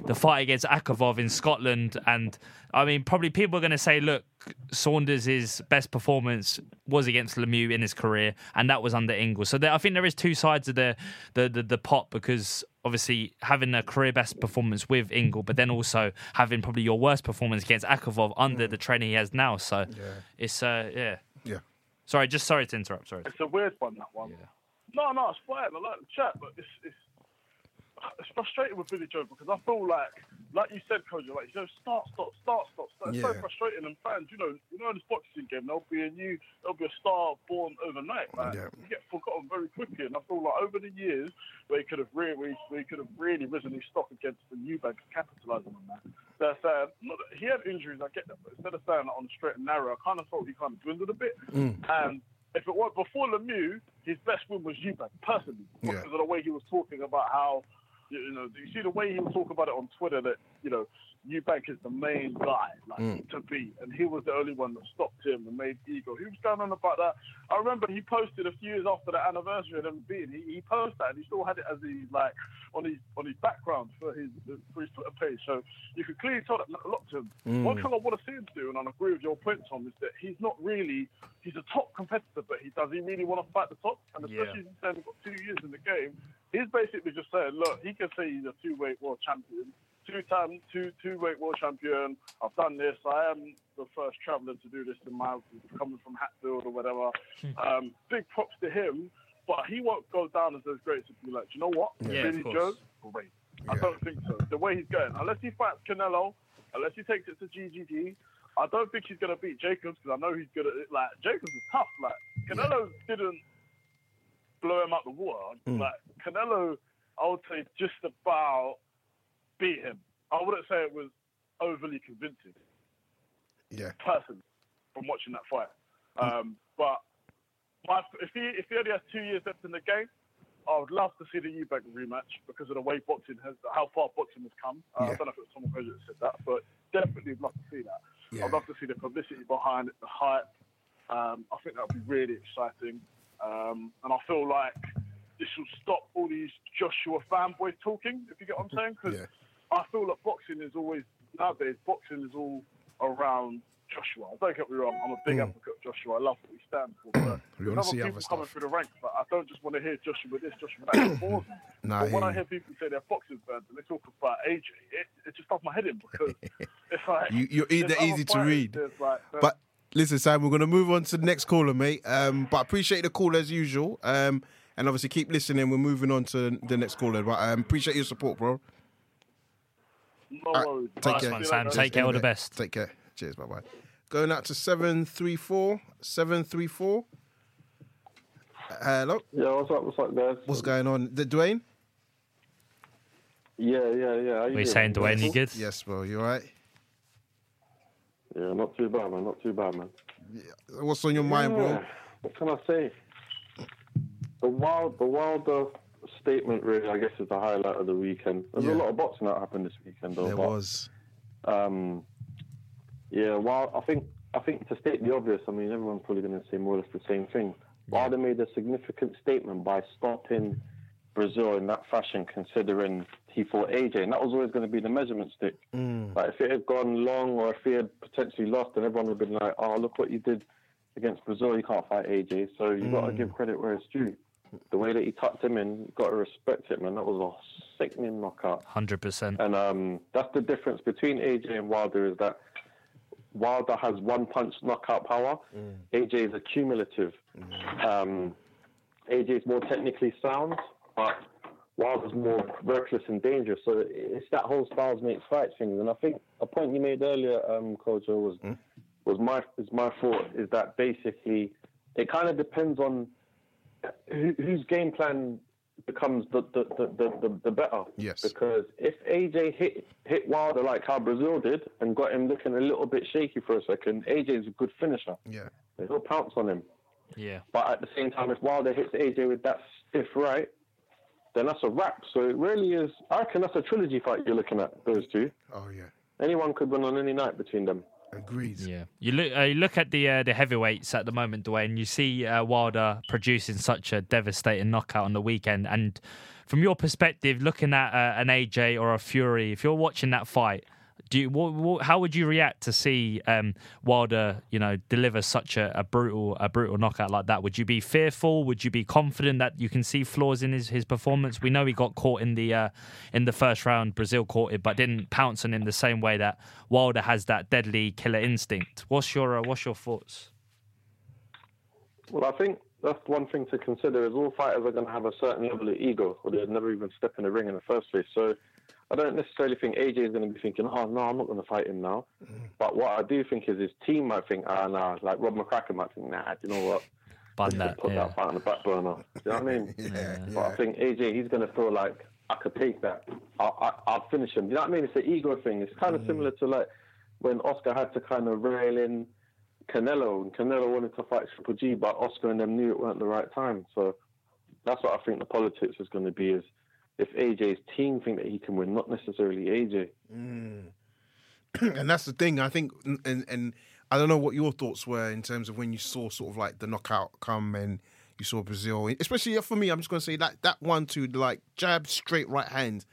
the fight against Akavov in Scotland, and I mean probably people are going to say, look, Saunders' best performance was against Lemieux in his career, and that was under Ingle. So there, I think there is two sides of the the the, the pot because obviously having a career best performance with Ingle, but then also having probably your worst performance against Akavov under the trainer he has now. So it's uh yeah. Yeah. Sorry, just sorry to interrupt. Sorry. It's a weird one that one. Yeah. No, no, it's fine. I like the chat, but it's it's it's frustrating with Billy Joe because I feel like, like you said, Kojo, like you know, start, stop, start, stop, start. It's so frustrating, and fans, you know, you know, in this boxing game, there'll be a new, there'll be a star born overnight. Like, Yeah. You get forgotten very quickly, and I feel like over the years, we could have really, we could have really risen his stock against the Eubank, capitalising on that. They're saying not that he had injuries, I get that, but instead of saying that on the straight and narrow, I kind of thought he kind of dwindled a bit. Mm. And if it was before Lemieux, his best win was Eubank, personally, Yeah. because of the way he was talking about how, you know, you see the way he was talking about it on Twitter that, you know, Eubank is the main guy like, Mm. to beat, and he was the only one that stopped him and made ego. He was going on about that. I remember he posted a few years after the anniversary of them beating. He, he posted that, and he still had it as his like on his on his background for his for his Twitter page. So you could clearly tell that a lot to him. Mm. One thing I want to see him do, and I agree with your point, Tom, is that he's not really he's a top competitor, but he does he really want to fight the top? And Yeah. especially since he's got two years in the game, he's basically just saying, look, he can say he's a two weight world champion two time two two weight world champion. I've done this. I am the first traveller to do this in my coming from Hatfield or whatever. um, big props to him, but he won't go down as as great to be like, you know what? Yeah, Billy. Joe, great. I don't think so. The way he's going, unless he fights Canelo, unless he takes it to GGG. I don't think he's gonna beat Jacobs because I know he's good at it. Like Jacobs is tough. Like Canelo didn't blow him out the water. Mm. Like Canelo, I would say just about beat him. I wouldn't say it was overly convincing, Yeah. personally, from watching that fight. Um, but my, if he if he only has two years left in the game, I would love to see the Eubank rematch because of the way boxing has, how far boxing has come. Uh, Yeah. I don't know if it's was someone that said that, but definitely would love to see that. Yeah. I'd love to see the publicity behind it, the hype. Um, I think that would be really exciting. Um, and I feel like this will stop all these Joshua fanboys talking, if you get what I'm saying. Because Yeah. I feel that boxing is always, nowadays, boxing is all around Joshua. Don't get me wrong, I'm a big Mm. advocate of Joshua. I love what he stands for. But We there's wanna see people other coming through the ranks, but I don't just want to hear Joshua this, Joshua that. Me. Nah, but when I hear people say they're boxing fans and they talk about AJ, it, it just does my head in because it's like You- you're either easy to read. Like, But listen, Sam, we're going to move on to the next caller, mate. Um, but I appreciate the call as usual. Um, and obviously keep listening. We're moving on to the next caller. But um, appreciate your support, bro. No Alright, worries. take Alright, care. see Sam, take care. In All the best. Take care. Cheers. Bye bye. Going out to 734. 734. Hello. Yeah, what's up? What's up, guys? What's going on? The Dwayne? Yeah, yeah, yeah. How you we saying, Dwayne, you good? Yes, bro. You alright? Yeah, not too bad, man. Not too bad, man. Yeah. What's on your mind, bro? What can I say? The wild, the wilder uh, statement, really, I guess, is the highlight of the weekend. There's yeah. a lot of boxing that happened this weekend, though. There but, was. Um, yeah, well, I think I think to state the obvious, I mean, everyone's probably going to say more or less the same thing. Yeah. Wilder made a significant statement by stopping Breazeale in that fashion, considering he fought AJ, and that was always going to be the measurement stick. Mm. Like if it had gone long, or if he had potentially lost, then everyone would have been like, "Oh, look what you did against Breazeale. You can't fight AJ." So you mm. got to give credit where it's due. The way that he tucked him in, you got to respect it, man. That was a sickening knockout. Hundred percent. And um, that's the difference between AJ and Wilder is that Wilder has one punch knockout power. Mm. AJ is accumulative. Mm. Um, AJ is more technically sound, but Wilder's more reckless and dangerous. So it's that whole styles makes fights thing. And I think a point you made earlier, um, Kojo, was mm. was my is my thought is that basically it kind of depends on who, whose game plan becomes the the, the, the, the better. Yes. Because if AJ hit hit Wilder like how Breazeale did and got him looking a little bit shaky for a second, AJ is a good finisher. Yeah. He'll pounce on him. Yeah. But at the same time, if Wilder hits AJ with that stiff right, then that's a wrap. So it really is. I reckon that's a trilogy fight you're looking at. Those two. Oh yeah. Anyone could win on any night between them. Agreed. Yeah, you look uh, you look at the uh, the heavyweights at the moment, Dwayne. You see uh, Wilder producing such a devastating knockout on the weekend, and from your perspective, looking at uh, an AJ or a Fury, if you're watching that fight, do you, what, what, how would you react to see um, Wilder, you know, deliver such a, a, brutal a brutal knockout like that? Would you be fearful? Would you be confident that you can see flaws in his, his performance? We know he got caught in the uh, in the first round. Breazeale caught it, but didn't pounce on him the same way that Wilder has that deadly killer instinct. What's your uh, what's your thoughts? Well, I think that's one thing to consider. Is all fighters are going to have a certain level of ego, or they'd never even step in the ring in the first place. So I don't necessarily think AJ is going to be thinking, oh, no, I'm not going to fight him now. Mm. But what I do think is his team might think, ah, nah, like Rob McCracken might think, nah, do you know what? That, put yeah. that fight on the back burner. Do you know what I mean? yeah, but I think AJ, he's going to feel like, I could take that. I, I, will finish him. Do You know what I mean? It's an ego thing. It's kind of mm. similar to like when Oscar had to kind of rail in Canelo, and Canelo wanted to fight Triple G, but Oscar and them knew it weren't the right time. So that's what I think the politics is going to be is if AJ's team think that he can win, not necessarily AJ. Mm. and that's the thing. I think, and and I don't know what your thoughts were in terms of when you saw sort of like the knockout come and you saw Breazeale, especially for me. I'm just going to say that that one to like jab straight right hand.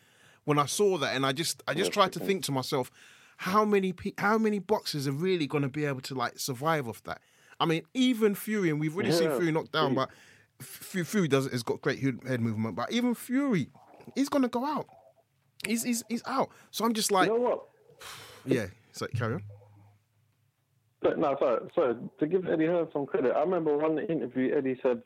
When I saw that, and I just I just tried to think to myself, how many how many boxers are really going to be able to like survive off that? I mean, even Fury, and we've really yeah. seen Fury knocked down, but Fury does has got great head movement, but even Fury he's gonna go out. He's he's he's out. So I'm just like, you know what? Yeah. So carry on. But no, sorry, sorry. To give Eddie Hearn some credit, I remember one interview Eddie said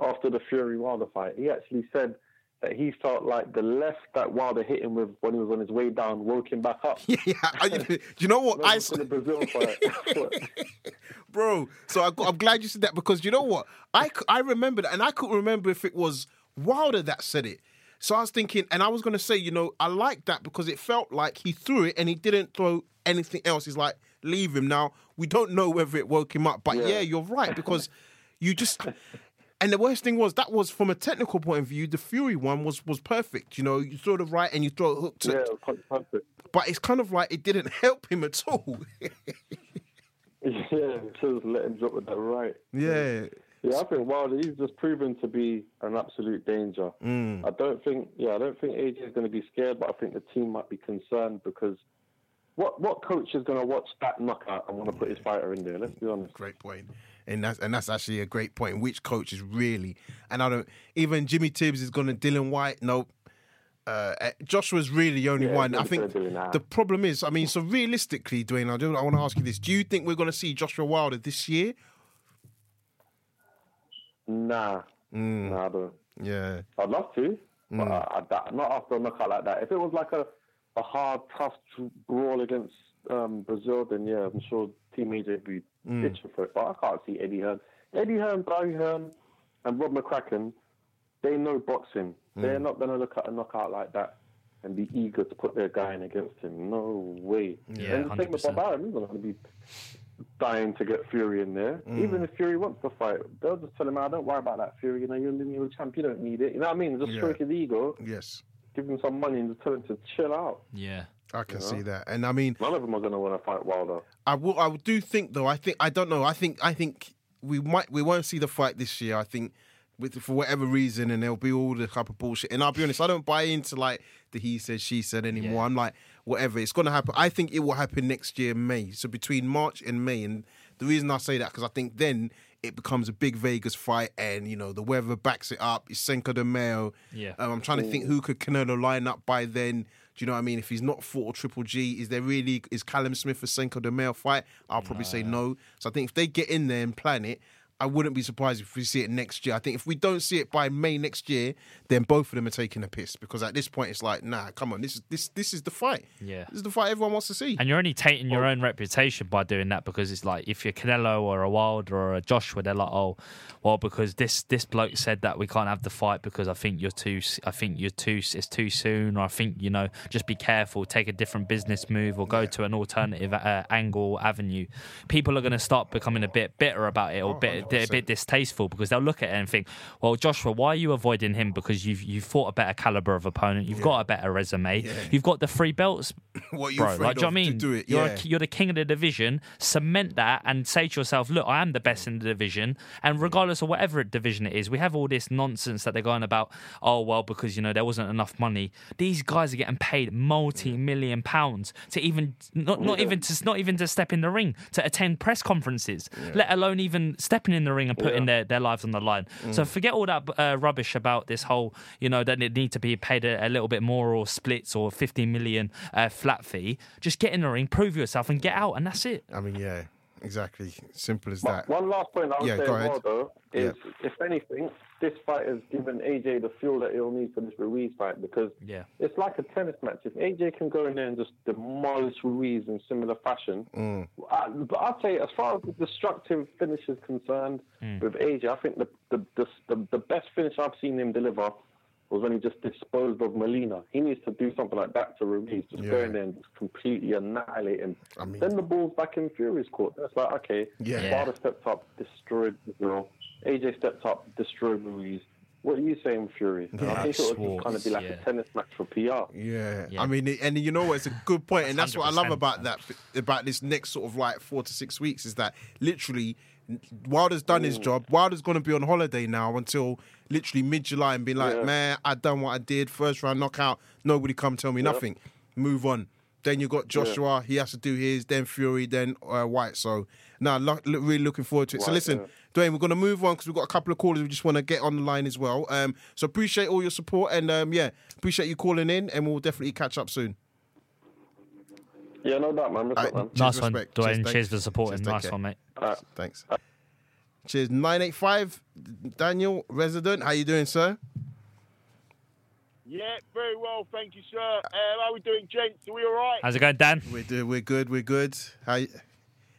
after the Fury Wilder fight, he actually said that he felt like the left that Wilder hit him with when he was on his way down woke him back up. Yeah, yeah. do you know what? I saw the Breazeale fight. Bro, so I, am glad you said that because you know what? I, I remember that, and I couldn't remember if it was Wilder that said it. So I was thinking, and I was going to say, you know, I like that because it felt like he threw it and he didn't throw anything else. He's like, leave him. Now, we don't know whether it woke him up, but yeah, yeah you're right because you just. And the worst thing was that was from a technical point of view. The Fury one was was perfect. You know, you throw the right and you throw a hook to. Yeah, it perfect. But it's kind of like it didn't help him at all. yeah, just let him drop with that right. Yeah. Yeah, I think Wilder he's just proven to be an absolute danger. Mm. I don't think, yeah, I don't think AJ is going to be scared, but I think the team might be concerned because what what coach is going to watch that knockout and want to put his fighter in there? Let's be honest. Great point, and that's and that's actually a great point. Which coach is really? And I don't even Jimmy Tibbs is going to Dillian Whyte. No, uh, eh, Joshua's really the only yeah, one. I think the problem is, I mean, so realistically, Dwayne, I do. I want to ask you this: Do you think we're going to see Joshua Wilder this year, Nah, mm. nah, I don't. Yeah, I'd love to, mm. but I, I, not after a knockout like that. If it was like a, a hard, tough brawl against um, Breazeale, then yeah, I'm sure Team AJ would be mm. itching for it. But I can't see Eddie Hearn. Eddie Hearn, Barry Hearn, and Rob McCracken, they know boxing. Mm. They're not going to look at a knockout like that and be eager to put their guy in against him. No way. Yeah, and the same with Bob Arum. He's not going to be dying to get Fury in there. Mm. Even if Fury wants to fight, they'll just tell him, "I don't worry about that, Fury. You know, you're a lineal champ. You don't need it. You know what I mean? Just yeah. stroke his ego. Yes. Give him some money and just tell him to chill out. Yeah. I can you know? see that, and I mean, none of them are going to want to fight Wilder. I will. I do think, though. I think I don't know. I think. I think we might. We won't see the fight this year. I think with for whatever reason, and there'll be all the type of bullshit. And I'll be honest, I don't buy into like the he said she said anymore. Yeah. I'm like, whatever, it's gonna happen. I think it will happen next year, May. So between March and May, and the reason I say that because I think then it becomes a big Vegas fight, and you know the weather backs it up. It's Cinco de Mayo. Yeah, um, I'm trying to think who could Canelo line up by then. Do you know what I mean? If he's not fought or Triple G, is there really is Callum Smith a Cinco de Mayo fight? I'll probably say no. So I think if they get in there and plan it, I wouldn't be surprised if we see it next year. I think if we don't see it by May next year, then both of them are taking a piss because at this point it's like, nah, come on, this is this this is the fight. Yeah, this is the fight everyone wants to see. And you're only tainting your own reputation by doing that because it's like if you're Canelo or a Wilder or a Joshua, they're like, oh, well, because this this bloke said that we can't have the fight because I think you're too, I think you're too, it's too soon, or I think you know, just be careful, take a different business move, or go yeah. to an alternative uh, angle avenue. People are going to start becoming a bit bitter about it or oh, bit a bit distasteful because they'll look at it and think, well, Joshua, why are you avoiding him? Because you've you've fought a better caliber of opponent, you've yeah. got a better resume, yeah. you've got the three belts, what bro. Like, do you know what I mean? Do it. You're a, you're the king of the division. Cement that and say to yourself, look, I am the best in the division, and regardless of whatever division it is, we have all this nonsense that they're going about. Oh well, because you know there wasn't enough money. These guys are getting paid multi-million pounds to even not not even to not even to step in the ring to attend press conferences, let alone even stepping in the ring and putting their, their lives on the line. Mm. So forget all that uh, rubbish about this whole, you know, that it need to be paid a, a little bit more or splits or 15 million uh, flat fee. Just get in the ring, prove yourself, and get out, and that's it. I mean, yeah, exactly. Simple as that. One last point I would yeah, say more, though, is yeah. if anything, this fight has given AJ the fuel that he'll need for this Ruiz fight because yeah. it's like a tennis match. If AJ can go in there and just demolish Ruiz in similar fashion, mm. I, but I'd say as far as the destructive finish is concerned mm. with AJ, I think the the, the the, the best finish I've seen him deliver was when he just disposed of Molina. He needs to do something like that to Ruiz, just yeah. go in there and just completely annihilate him. I mean, then the ball's back in Fury's court. That's like, okay, yeah. Wilder stepped up, destroyed Breazeale. AJ stepped up, destroyed Ruiz. What are you saying, Fury? Yeah, I think it would kind of be like yeah. a tennis match for PR. Yeah. yeah. I mean, and you know what? It's a good point, and that's what I love about that, about this next sort of like four to six weeks is that literally Wilder's done his job. Wilder's going to be on holiday now until literally mid July and be like, yeah. man, I done what I did. First round knockout. Nobody come tell me nothing. Move on. Then you got Joshua. Yeah. He has to do his. Then Fury. Then uh, Whyte. So now, lo- really looking forward to it. White, so listen, Dwayne, we're going to move on because we've got a couple of callers we just want to get on the line as well. Um, so appreciate all your support and um, yeah, appreciate you calling in, and we'll definitely catch up soon. Yeah, no doubt, man. Respect, man. Nice one, Dwayne. Cheers, cheers for supporting. Nice one, mate. Thanks. Cheers. 985, Daniel, resident. How you doing, sir? Yeah, very well, thank you, sir. Uh, how we doing, gents? Are we all right? How's it going, Dan? We're do, we're good, we're good. How? You,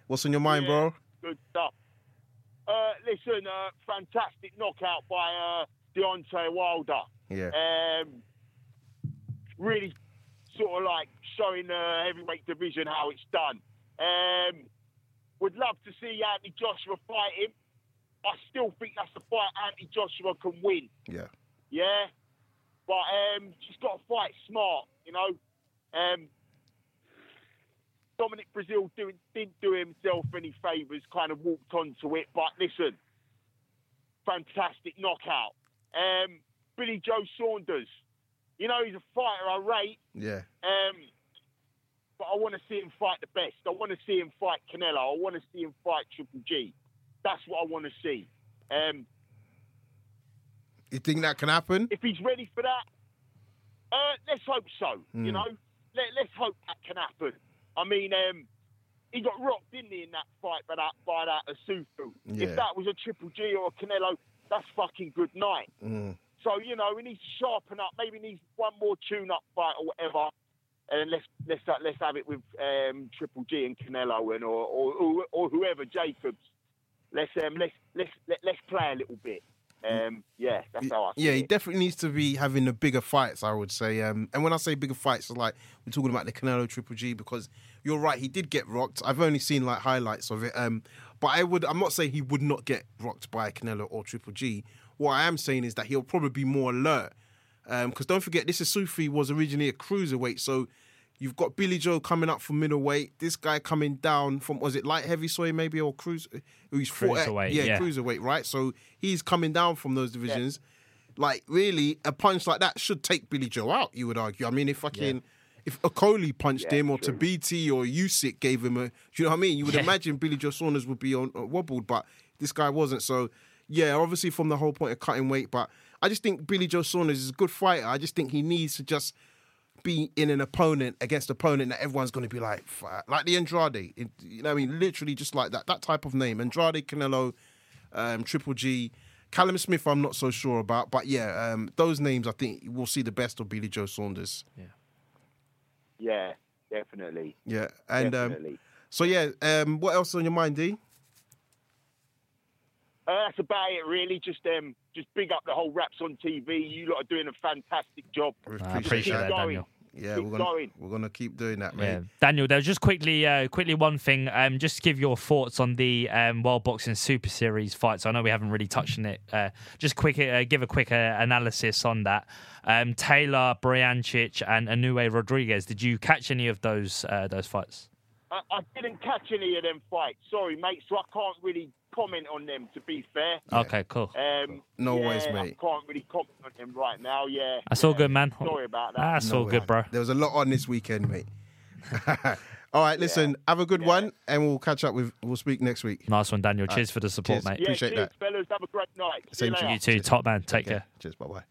what's on your mind, yeah, bro? Good stuff. Uh, listen, uh, fantastic knockout by uh, Deontay Wilder. Yeah. Um, really, sort of like showing the heavyweight division how it's done. Um, would love to see Anthony Joshua fight him. I still think that's the fight Anthony Joshua can win. Yeah. Yeah. But um, she's got to fight smart, you know. Um, Dominic Breazeale doing, didn't do himself any favours, kind of walked onto it. But listen, fantastic knockout. Um, Billy Joe Saunders, you know, he's a fighter I rate. Yeah. Um, but I want to see him fight the best. I want to see him fight Canelo. I want to see him fight Triple G. That's what I want to see. Um, you think that can happen? If he's ready for that, uh, let's hope so. Mm. You hmm. know, Let, us hope that can happen. I mean, um, he got rocked, didn't he, in that fight by that by that Isufi. Yeah. If that was a Triple G or a Canelo, that's fucking good night. Mm. So you know, we need to sharpen up. Maybe needs one more tune-up fight or whatever and let's let's let's have it with um, Triple G and Canelo and or or, or, whoever Jacobs. Let's um let's let's let, us let us play a little bit. Um, yeah, that's how I. Yeah, see he it. definitely needs to be having the bigger fights. I would say, um, and when I say bigger fights, it's like we're talking about the Canelo Triple G because you're right, he did get rocked. I've only seen like highlights of it, um, but I would. I'm not saying he would not get rocked by Canelo or Triple G. What I am saying is that he'll probably be more alert because don't forget, this is Sufi was originally a cruiserweight, so. You've got Billy Joe coming up from middleweight. This guy coming down from was it light heavy soy maybe or cruise? He's fought at- Cruiserweight, yeah, yeah. cruiserweight, right? So he's coming down from those divisions. Like really, a punch like that should take Billy Joe out. You would argue. I mean, if fucking if Okolie punched Yeah, him or true. Tabiti or Usyk gave him a, do you know what I mean? You would Yeah. imagine Billy Joe Saunders would be on uh, wobbled, but this guy wasn't. So yeah, obviously from the whole point of cutting weight, but I just think Billy Joe Saunders is a good fighter. I just think he needs to just be in an opponent against opponent that everyone's going to be like, "Fuck," like the Andrade. It- you know, what I mean, literally just like that. That type of name, Andrade, Canelo, um, Triple G, Callum Smith. I'm not so sure about, but yeah, um, those names. I think we'll see the best of Billy Joe Saunders. Yeah, definitely, Yeah, and um, so yeah, um, what else on your mind, D? Uh, that's about it, really. Just um, just big up the whole Wraps on TV. You lot are doing a fantastic job. We I appreciate Keep that, going. Daniel. Yeah, Keep we're gonna going. we're gonna keep doing that, mate. Yeah. Daniel, there's just quickly, uh, quickly one thing. Um, just to give your thoughts on the um, World Boxing Super Series fights. I know we haven't really touched on it. Uh, just quick, uh, give a quick uh, analysis on that. Um, Taylor, Baranchyk, and Inoue Rodriguez. Did you catch any of those uh, those fights? I, I didn't catch any of them fights. Sorry, mate. So I can't really comment on them. To be fair. Okay, cool. Um, No yeah, worries, mate. I can't really comment on them right now. Yeah. That's all good, man. Sorry about that. That's No all good, bro. There was a lot on this weekend, mate. All right, listen, have a good one, and we'll catch up with. We'll speak next week. Nice one, Daniel. Cheers for the support, Cheers. mate. yeah, appreciate cheers, that. fellas. Have a great night. See Same you to later. You too, top man. Take care. Cheers. Bye bye.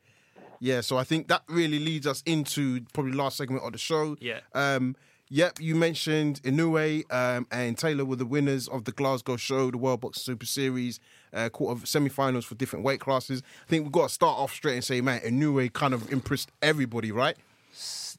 Yeah, so I think that really leads us into probably last segment of the show. Yeah. Um, yep, you mentioned Inoue um, and Taylor were the winners of the Glasgow show, the World Boxing Super Series, uh, quarter semi-finals for different weight classes. I think we've got to start off straight and say, man, Inoue kind of impressed everybody, right?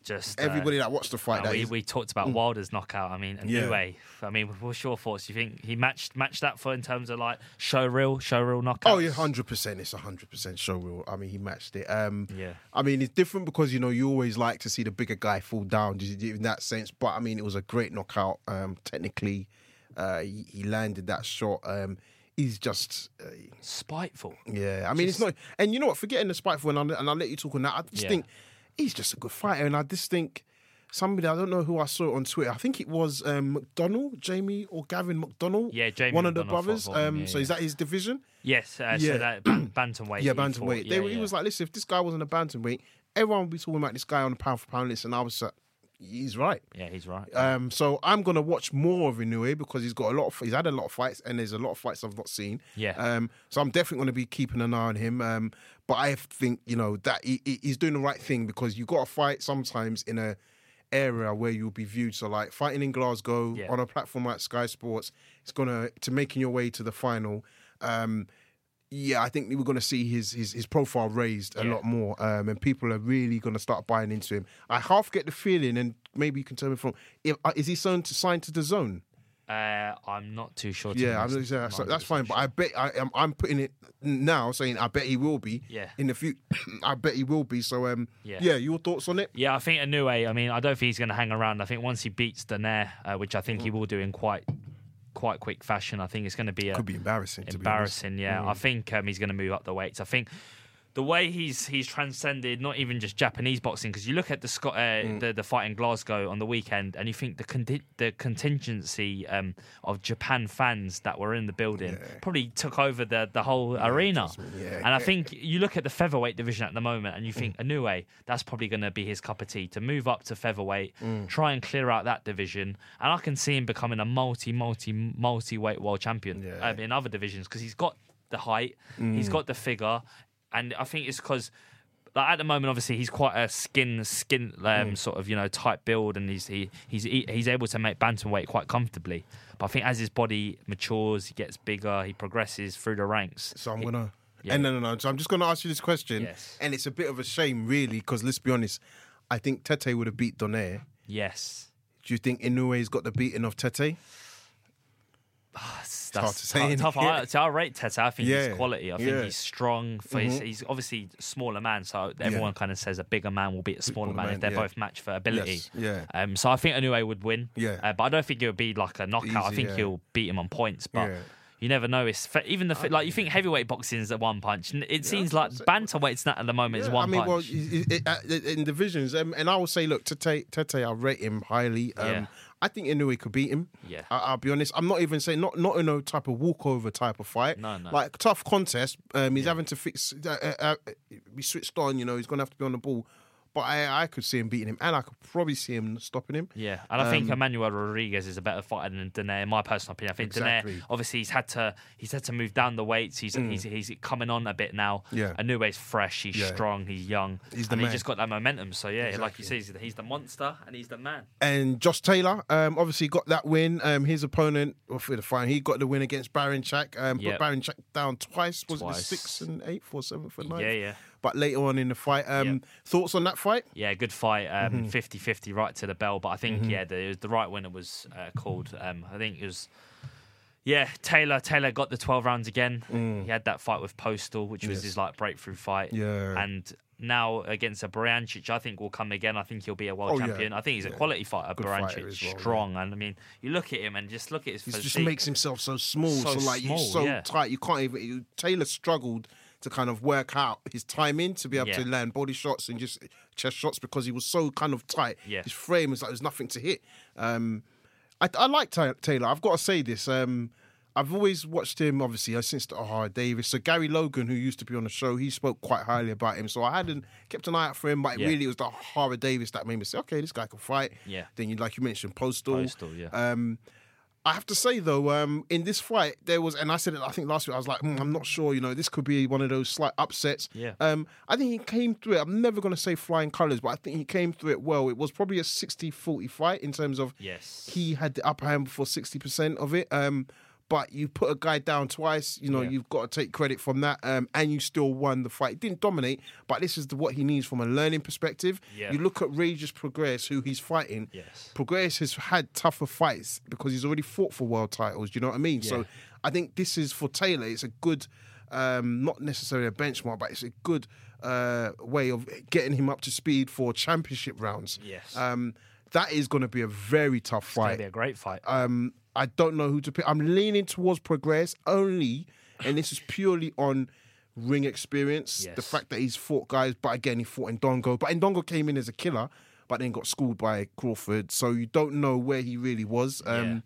Just uh, Everybody that watched the fight. Uh, that we, we talked about Wilder's knockout. I mean, Yeah. way. I mean, what's your thoughts? You think he matched matched that for in terms of like show real, show real knockout? Oh yeah, hundred percent. It's hundred percent show real. I mean, he matched it. Um, Yeah. I mean, it's different because you know you always like to see the bigger guy fall down just in that sense. But I mean, it was a great knockout. Um, technically, uh, he, he landed that shot. Um, he's just, uh, spiteful. yeah. I mean, it's not. And you know what? Forgetting the spiteful, and I'll, and I'll let you talk on that. I just Yeah. think he's just a good fighter, and I just think. Somebody I don't know who I saw on Twitter. I think it was um, McDonnell, Jamie or Gavin McDonnell. Yeah, Jamie one of the brothers. fought for him, Um, yeah, so yeah. is that his division? Yes, uh, Yeah. so that bantamweight. Yeah, he bantamweight. fought. They, Yeah, He was like, listen, if this guy wasn't a bantamweight, everyone would be talking about this guy on the pound for pound list, and I was like, he's right. yeah, he's right. Um, so I'm gonna watch more of Inoue because he's got a lot of he's had a lot of fights, and there's a lot of fights I've not seen. Yeah. Um, so I'm definitely gonna be keeping an eye on him. Um, but I think you know that he, he- he's doing the right thing because you got to fight sometimes in a area where you'll be viewed. So like fighting in Glasgow Yeah. on a platform like Sky Sports, it's gonna to making your way to the final. Um, yeah, I think we're going to see his, his his profile raised a Yeah. lot more, um, and people are really going to start buying into him. I half get the feeling, and maybe you can tell me from, if, uh, is he signed to sign to the zone? Uh, I'm not too sure. to Yeah, I'm, so I'm that's fine. But. I bet I am. I'm putting it now, saying I bet he will be. Yeah. In the future, I bet he will be. So um, Yeah. yeah. Your thoughts on it? Yeah, I think Inoue. I mean, I don't think he's going to hang around. I think once he beats Donaire, uh, which I think Mm. he will do in quite quite quick fashion, I think it's going to be a Could be embarrassing. To embarrassing. Be honest. Mm. yeah, I think um, he's going to move up the weights. I think the way he's he's transcended not even just Japanese boxing because you look at the Scot uh, Mm. the the fight in Glasgow on the weekend and you think the conti- the contingency um, of Japan fans that were in the building probably took over the the whole arena. yeah. and I think you look at the featherweight division at the moment and you think Mm. Inoue that's probably going to be his cup of tea to move up to featherweight, Mm. try and clear out that division, and I can see him becoming a multi multi multi weight world champion Yeah. um, in other divisions because he's got the height, he's got the figure, and I think it's because. Like at the moment, obviously, he's quite a skin, skin, um, sort of, you know, tight build, and he's he, he's he- he's able to make bantamweight quite comfortably. But I think as his body matures, he gets bigger, he progresses through the ranks. So I'm gonna. Yeah. And no, no, no. So I'm just gonna ask you this question, Yes. and it's a bit of a shame, really, because let's be honest. I think Tete would have beat Donaire. yes, Do you think Inoue's got the beating of Tete? That's hard to say, tough. innit? I, see, I rate Tete. I think Yeah. he's quality. I think Yeah. he's strong. For his, Mhm. he's obviously smaller man, so everyone kind of says a bigger man will beat a smaller Smaller man, man, if they're yeah. both matched for ability. Yes, yeah. Um, so I think Inoue would win. Yeah. Uh, but I don't think it would be like a knockout. I think yeah. he'll beat him on points. But Yeah. you never know. It's even the like you think heavyweight boxing is a one punch. It seems like bantamweight's not at the moment is Yeah, one I mean, well, punch. it- it- uh, in divisions, um, and I will say, look, Tete, Tete, I rate him highly. Um, Yeah. I think Inoue could beat him. Yeah. I, I'll be honest. I'm not even saying not not in a type of walkover type of fight. No, no. Like tough contest. Um, he's having to fix. Uh, uh, uh, be switched on. You know, he's gonna have to be on the ball. But I, I could see him beating him, and I could probably see him stopping him. Yeah, and I think Um, Emmanuel Rodriguez is a better fighter than Donaire, in my personal opinion. I think Exactly. Donaire, obviously, he's had to he's had to move down the weights. He's he's, he's coming on a bit now. Mm. Yeah. Inoue's fresh. He's Yeah. strong. He's young. He's the and man. he's just got that momentum. So yeah, like you Exactly. say, he's, he's the monster and he's the man. And Josh Taylor, um, obviously got that win. Um, his opponent well, for the final, he got the win against Baranchyk. Um, Yep. Put Baranchyk down twice. Was it Twice. the sixth and eighth or seventh and ninth? Yeah, yeah. But later on in the fight, um, thoughts on that fight? Yeah, good fight. Mm-hmm. Um, 50-50 right to the bell, but I think yeah, the the right winner was uh, called. Um, I think it was. Yeah, Taylor. Taylor got the twelve rounds again. He had that fight with Postol, which was Mm. Yes. his like breakthrough fight. Yeah. and now against a Baranchyk, I think will come again. I think he'll be a world Oh, yeah. champion. I think he's a quality fighter. Good fighter as yeah. strong, and I mean, you look at him and just look at his He just makes himself so small, so, So like small, you're so yeah. tight. You can't even. You, Taylor struggled to kind of work out his timing to be able to land body shots and just chest shots because he was so kind of tight. Yeah. His frame was like there's nothing to hit. Um, I, I like Ta- Taylor. I've got to say this. Um, I've always watched him, obviously, uh, since the Davies. So Gary Logan, who used to be on the show, he spoke quite highly about him. So I hadn't kept an eye out for him, but Yeah. really it was the Ohara Davies that made me say, okay, this guy can fight. Yeah. Then you, like you mentioned, Postol. Postol, yeah. Um, I have to say though, um, in this fight there was, and I said it, I think last week I was like, "Hmm, I'm not sure. You know, this could be one of those slight upsets. Yeah. Um, I think he came through it. I'm never going to say flying colours, but I think he came through it well. It was probably a 60-40 fight in terms of Yes. he had the upper hand for 60% of it. Um, but you put a guy down twice, you know, Yeah. you've got to take credit from that. Um, and you still won the fight. Didn't dominate, but this is the, what he needs from a learning perspective. Yeah. You look at Regis Prograis, who he's fighting. Yes. Prograis has had tougher fights because he's already fought for world titles. Do you know what I mean? Yeah. So I think this is for Taylor. It's a good, um, not necessarily a benchmark, but it's a good uh, way of getting him up to speed for championship rounds. Yes. Um, that is going to be a very tough fight. It's gonna be a great fight. Um, I don't know who to pick. I'm leaning towards Prograis only, and this is purely on ring experience. The fact that he's fought guys, but again, he fought Indongo. But Indongo came in as a killer, but then got schooled by Crawford. So you don't know where he really was. Um, Yeah.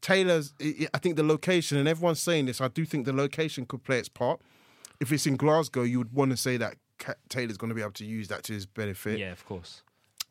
Taylor's, I think the location, and everyone's saying this, I do think the location could play its part. If it's in Glasgow, you would want to say that Taylor's going to be able to use that to his benefit. yeah, of course.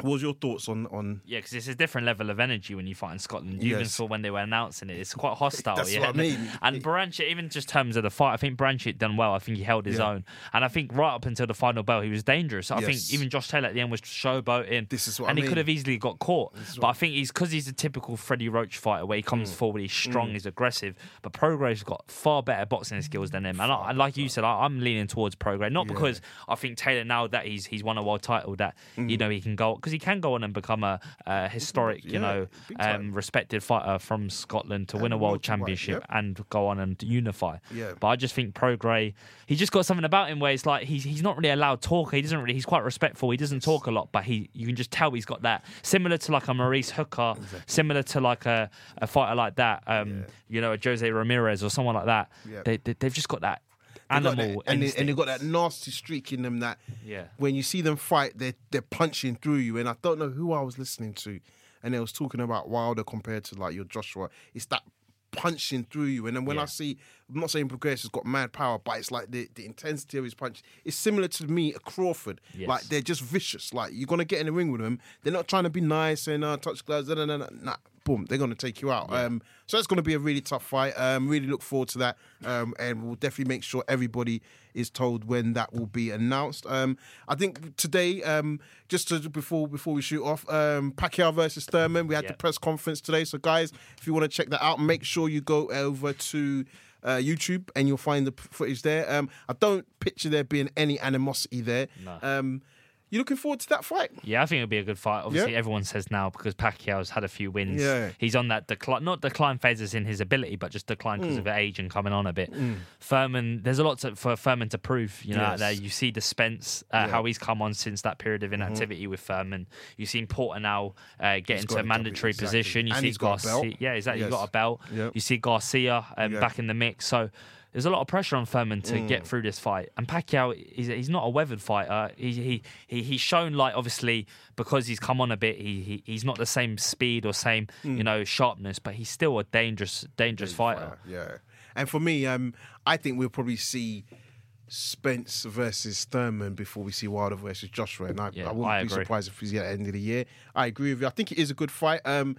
What was your thoughts on on? Yeah, because it's a different level of energy when you fight in Scotland. You even saw when they were announcing it; it's quite hostile. That's yeah? what I mean. And Baranchyk, even just terms of the fight, I think Baranchyk done well. I think he held his Yeah. own, and I think right up until the final bell, he was dangerous. I Yes. think even Josh Taylor at the end was showboating. This is what and I he could have easily got caught. But I think he's because he's a typical Freddie Roach fighter, where he Mm. comes forward, he's strong, he's aggressive. But Prograis's got far better boxing skills than him, and, I, like you said, I, I'm leaning towards Prograis, not because I think Taylor now that he's he's won a world title that you know he can go because he can go on and become a, a historic, you know, um, respected fighter from Scotland to win And a a world championship yep. and go on and unify. Yeah. But I just think Prograis, he's just got something about him where it's like he's he's not really a loud talker. He doesn't really. He's quite respectful. He doesn't talk a lot, but he you can just tell he's got that similar to like a Maurice Hooker, similar to like a, a fighter like that. Um, you know, a Jose Ramirez or someone like that. Yeah. They, they they've just got that animal that- and, they, and they got that nasty streak in them that Yeah. when you see them fight, they're they're punching through you. And I don't know who I was listening to, and they was talking about Wilder compared to like your Joshua. It's that punching through you. And then when I see, I'm not saying Prograis has got mad power, but it's like the, the intensity of his punch. It's similar to me, a Crawford. Yes. Like they're just vicious. Like you're gonna get in the ring with them. They're not trying to be nice and uh, touch gloves. Nah, nah, nah, nah. Boom, they're gonna take you out. Um, so it's gonna be a really tough fight. Um, really look forward to that. Um, and we'll definitely make sure everybody is told when that will be announced. Um, I think today, um, just to, before before we shoot off, um, Pacquiao versus Thurman. We had the press conference today. So guys, if you want to check that out, make sure you go over to. Uh, YouTube and you'll find the footage there. Um, I don't picture there being any animosity there. No. Um, You looking forward to that fight? Yeah, I think it'll be a good fight. Obviously, Yeah. everyone says now because Pacquiao's had a few wins. Yeah. He's on that decline, not decline phases in his ability, but just decline Mm. because of age and coming on a bit. Thurman, there's a lot to, for Thurman to prove. You know, out there you see the Spence, uh, Yeah. Mm-hmm. how he's come on since that period of inactivity with Thurman. You've seen Porter now uh, get He's into a mandatory exactly. position. You And see he's got a Garcia, yeah, exactly. Yes. He's got a belt. Yep. You see Garcia um, back in the mix. So there's a lot of pressure on Thurman to Mm. get through this fight. And Pacquiao, he's, he's not a weathered fighter. He, he, he, he's shown, like, obviously, because he's come on a bit, he, he he's not the same speed or same, Mm. you know, sharpness, but he's still a dangerous, dangerous fighter. Yeah. And for me, um, I think we'll probably see Spence versus Thurman before we see Wilder versus Joshua. And I, Yeah, I wouldn't I be agree. surprised if he's at the end of the year. I agree with you. I think it is a good fight. Um,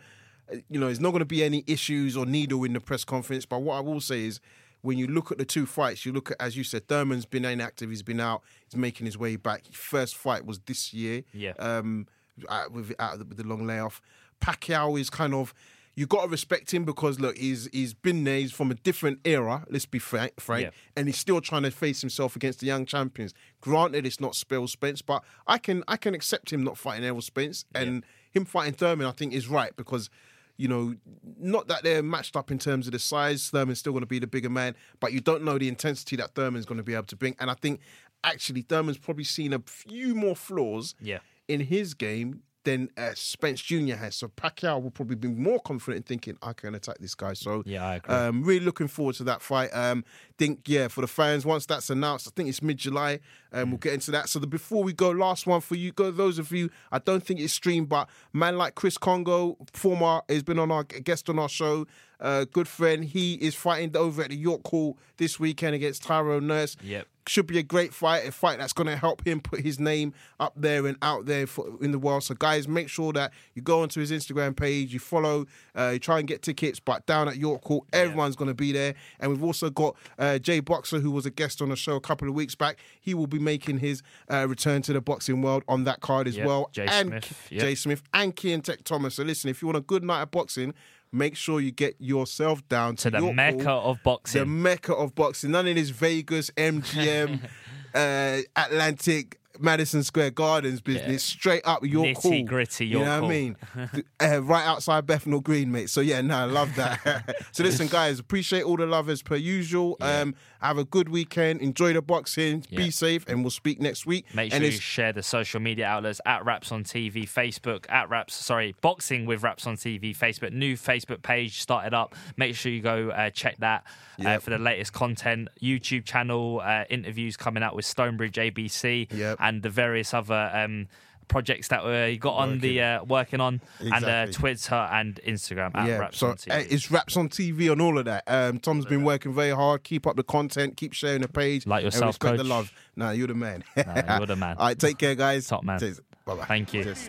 you know, there's not going to be any issues or needle in the press conference. But what I will say is, when you look at the two fights, you look at, as you said, Thurman's been inactive. He's been out. He's making his way back. His first fight was this year. Yeah. Um, out with out of the, with the long layoff. Pacquiao is kind of you got to respect him because look, he's he's been there. He's from a different era. Let's be frank, frank, Yeah. and he's still trying to face himself against the young champions. Granted, it's not Spell Spence, but I can I can accept him not fighting Errol Spence and him fighting Thurman. I think is right because. You know, not that they're matched up in terms of the size. Thurman's still going to be the bigger man, but you don't know the intensity that Thurman's going to be able to bring. And I think actually Thurman's probably seen a few more flaws Yeah. in his game than uh, Spence Jr. has. So Pacquiao will probably be more confident in thinking, I can attack this guy. So Yeah, I agree. um, really looking forward to that fight. Um, think, yeah, for the fans, once that's announced, I think it's mid July. Um, We'll get into that. So the, before we go, last one for you, go those of you, I don't think it's streamed, but man like Chris Kongo, former, has been on our guest on our show. Uh, good friend, he is fighting over at the York Hall this weekend against Tyrone Nurse Yep. should be a great fight, a fight that's going to help him put his name up there and out there for, in the world. So, guys, make sure that you go onto his Instagram page, you follow, uh, you try and get tickets. But down at York Court, everyone's going to be there. And we've also got uh, Jay Boxer, who was a guest on the show a couple of weeks back. He will be making his uh, return to the boxing world on that card as Yep. well. Jay and Smith. Jay Smith and Kian Tech Thomas. So, listen, if you want a good night of boxing, make sure you get yourself down to, To the mecca of boxing. the mecca of boxing. None of this Vegas, MGM, uh, Atlantic, Madison Square Gardens business. Straight up your Hall. Nitty-gritty You York know what I mean? uh, right outside Bethnal Green, mate. So yeah, no, I love that. so listen, guys, appreciate all the love as per usual. Um, have a good weekend. Enjoy the boxing. Be safe, and we'll speak next week. Make and sure you share the social media outlets at Wraps on TV, Facebook at Wraps. Sorry, Boxing with Wraps on TV, Facebook. New Facebook page started up. Make sure you go uh, check that uh, for the latest content. YouTube channel uh, interviews coming out with Stonebridge ABC Yep. and the various other. Um, Projects that uh, you got on the uh, working on and uh, Twitter and Instagram at yeah, Wraps so on TV. uh, it's wraps on TV on all of that. Um, Tom's been working very hard. Keep up the content. Keep sharing the page. Like and yourself, respect the love. Nah, you're the man. Nah, you're the man. all right, take care, guys. Top man. Bye bye. Thank you. Cheers.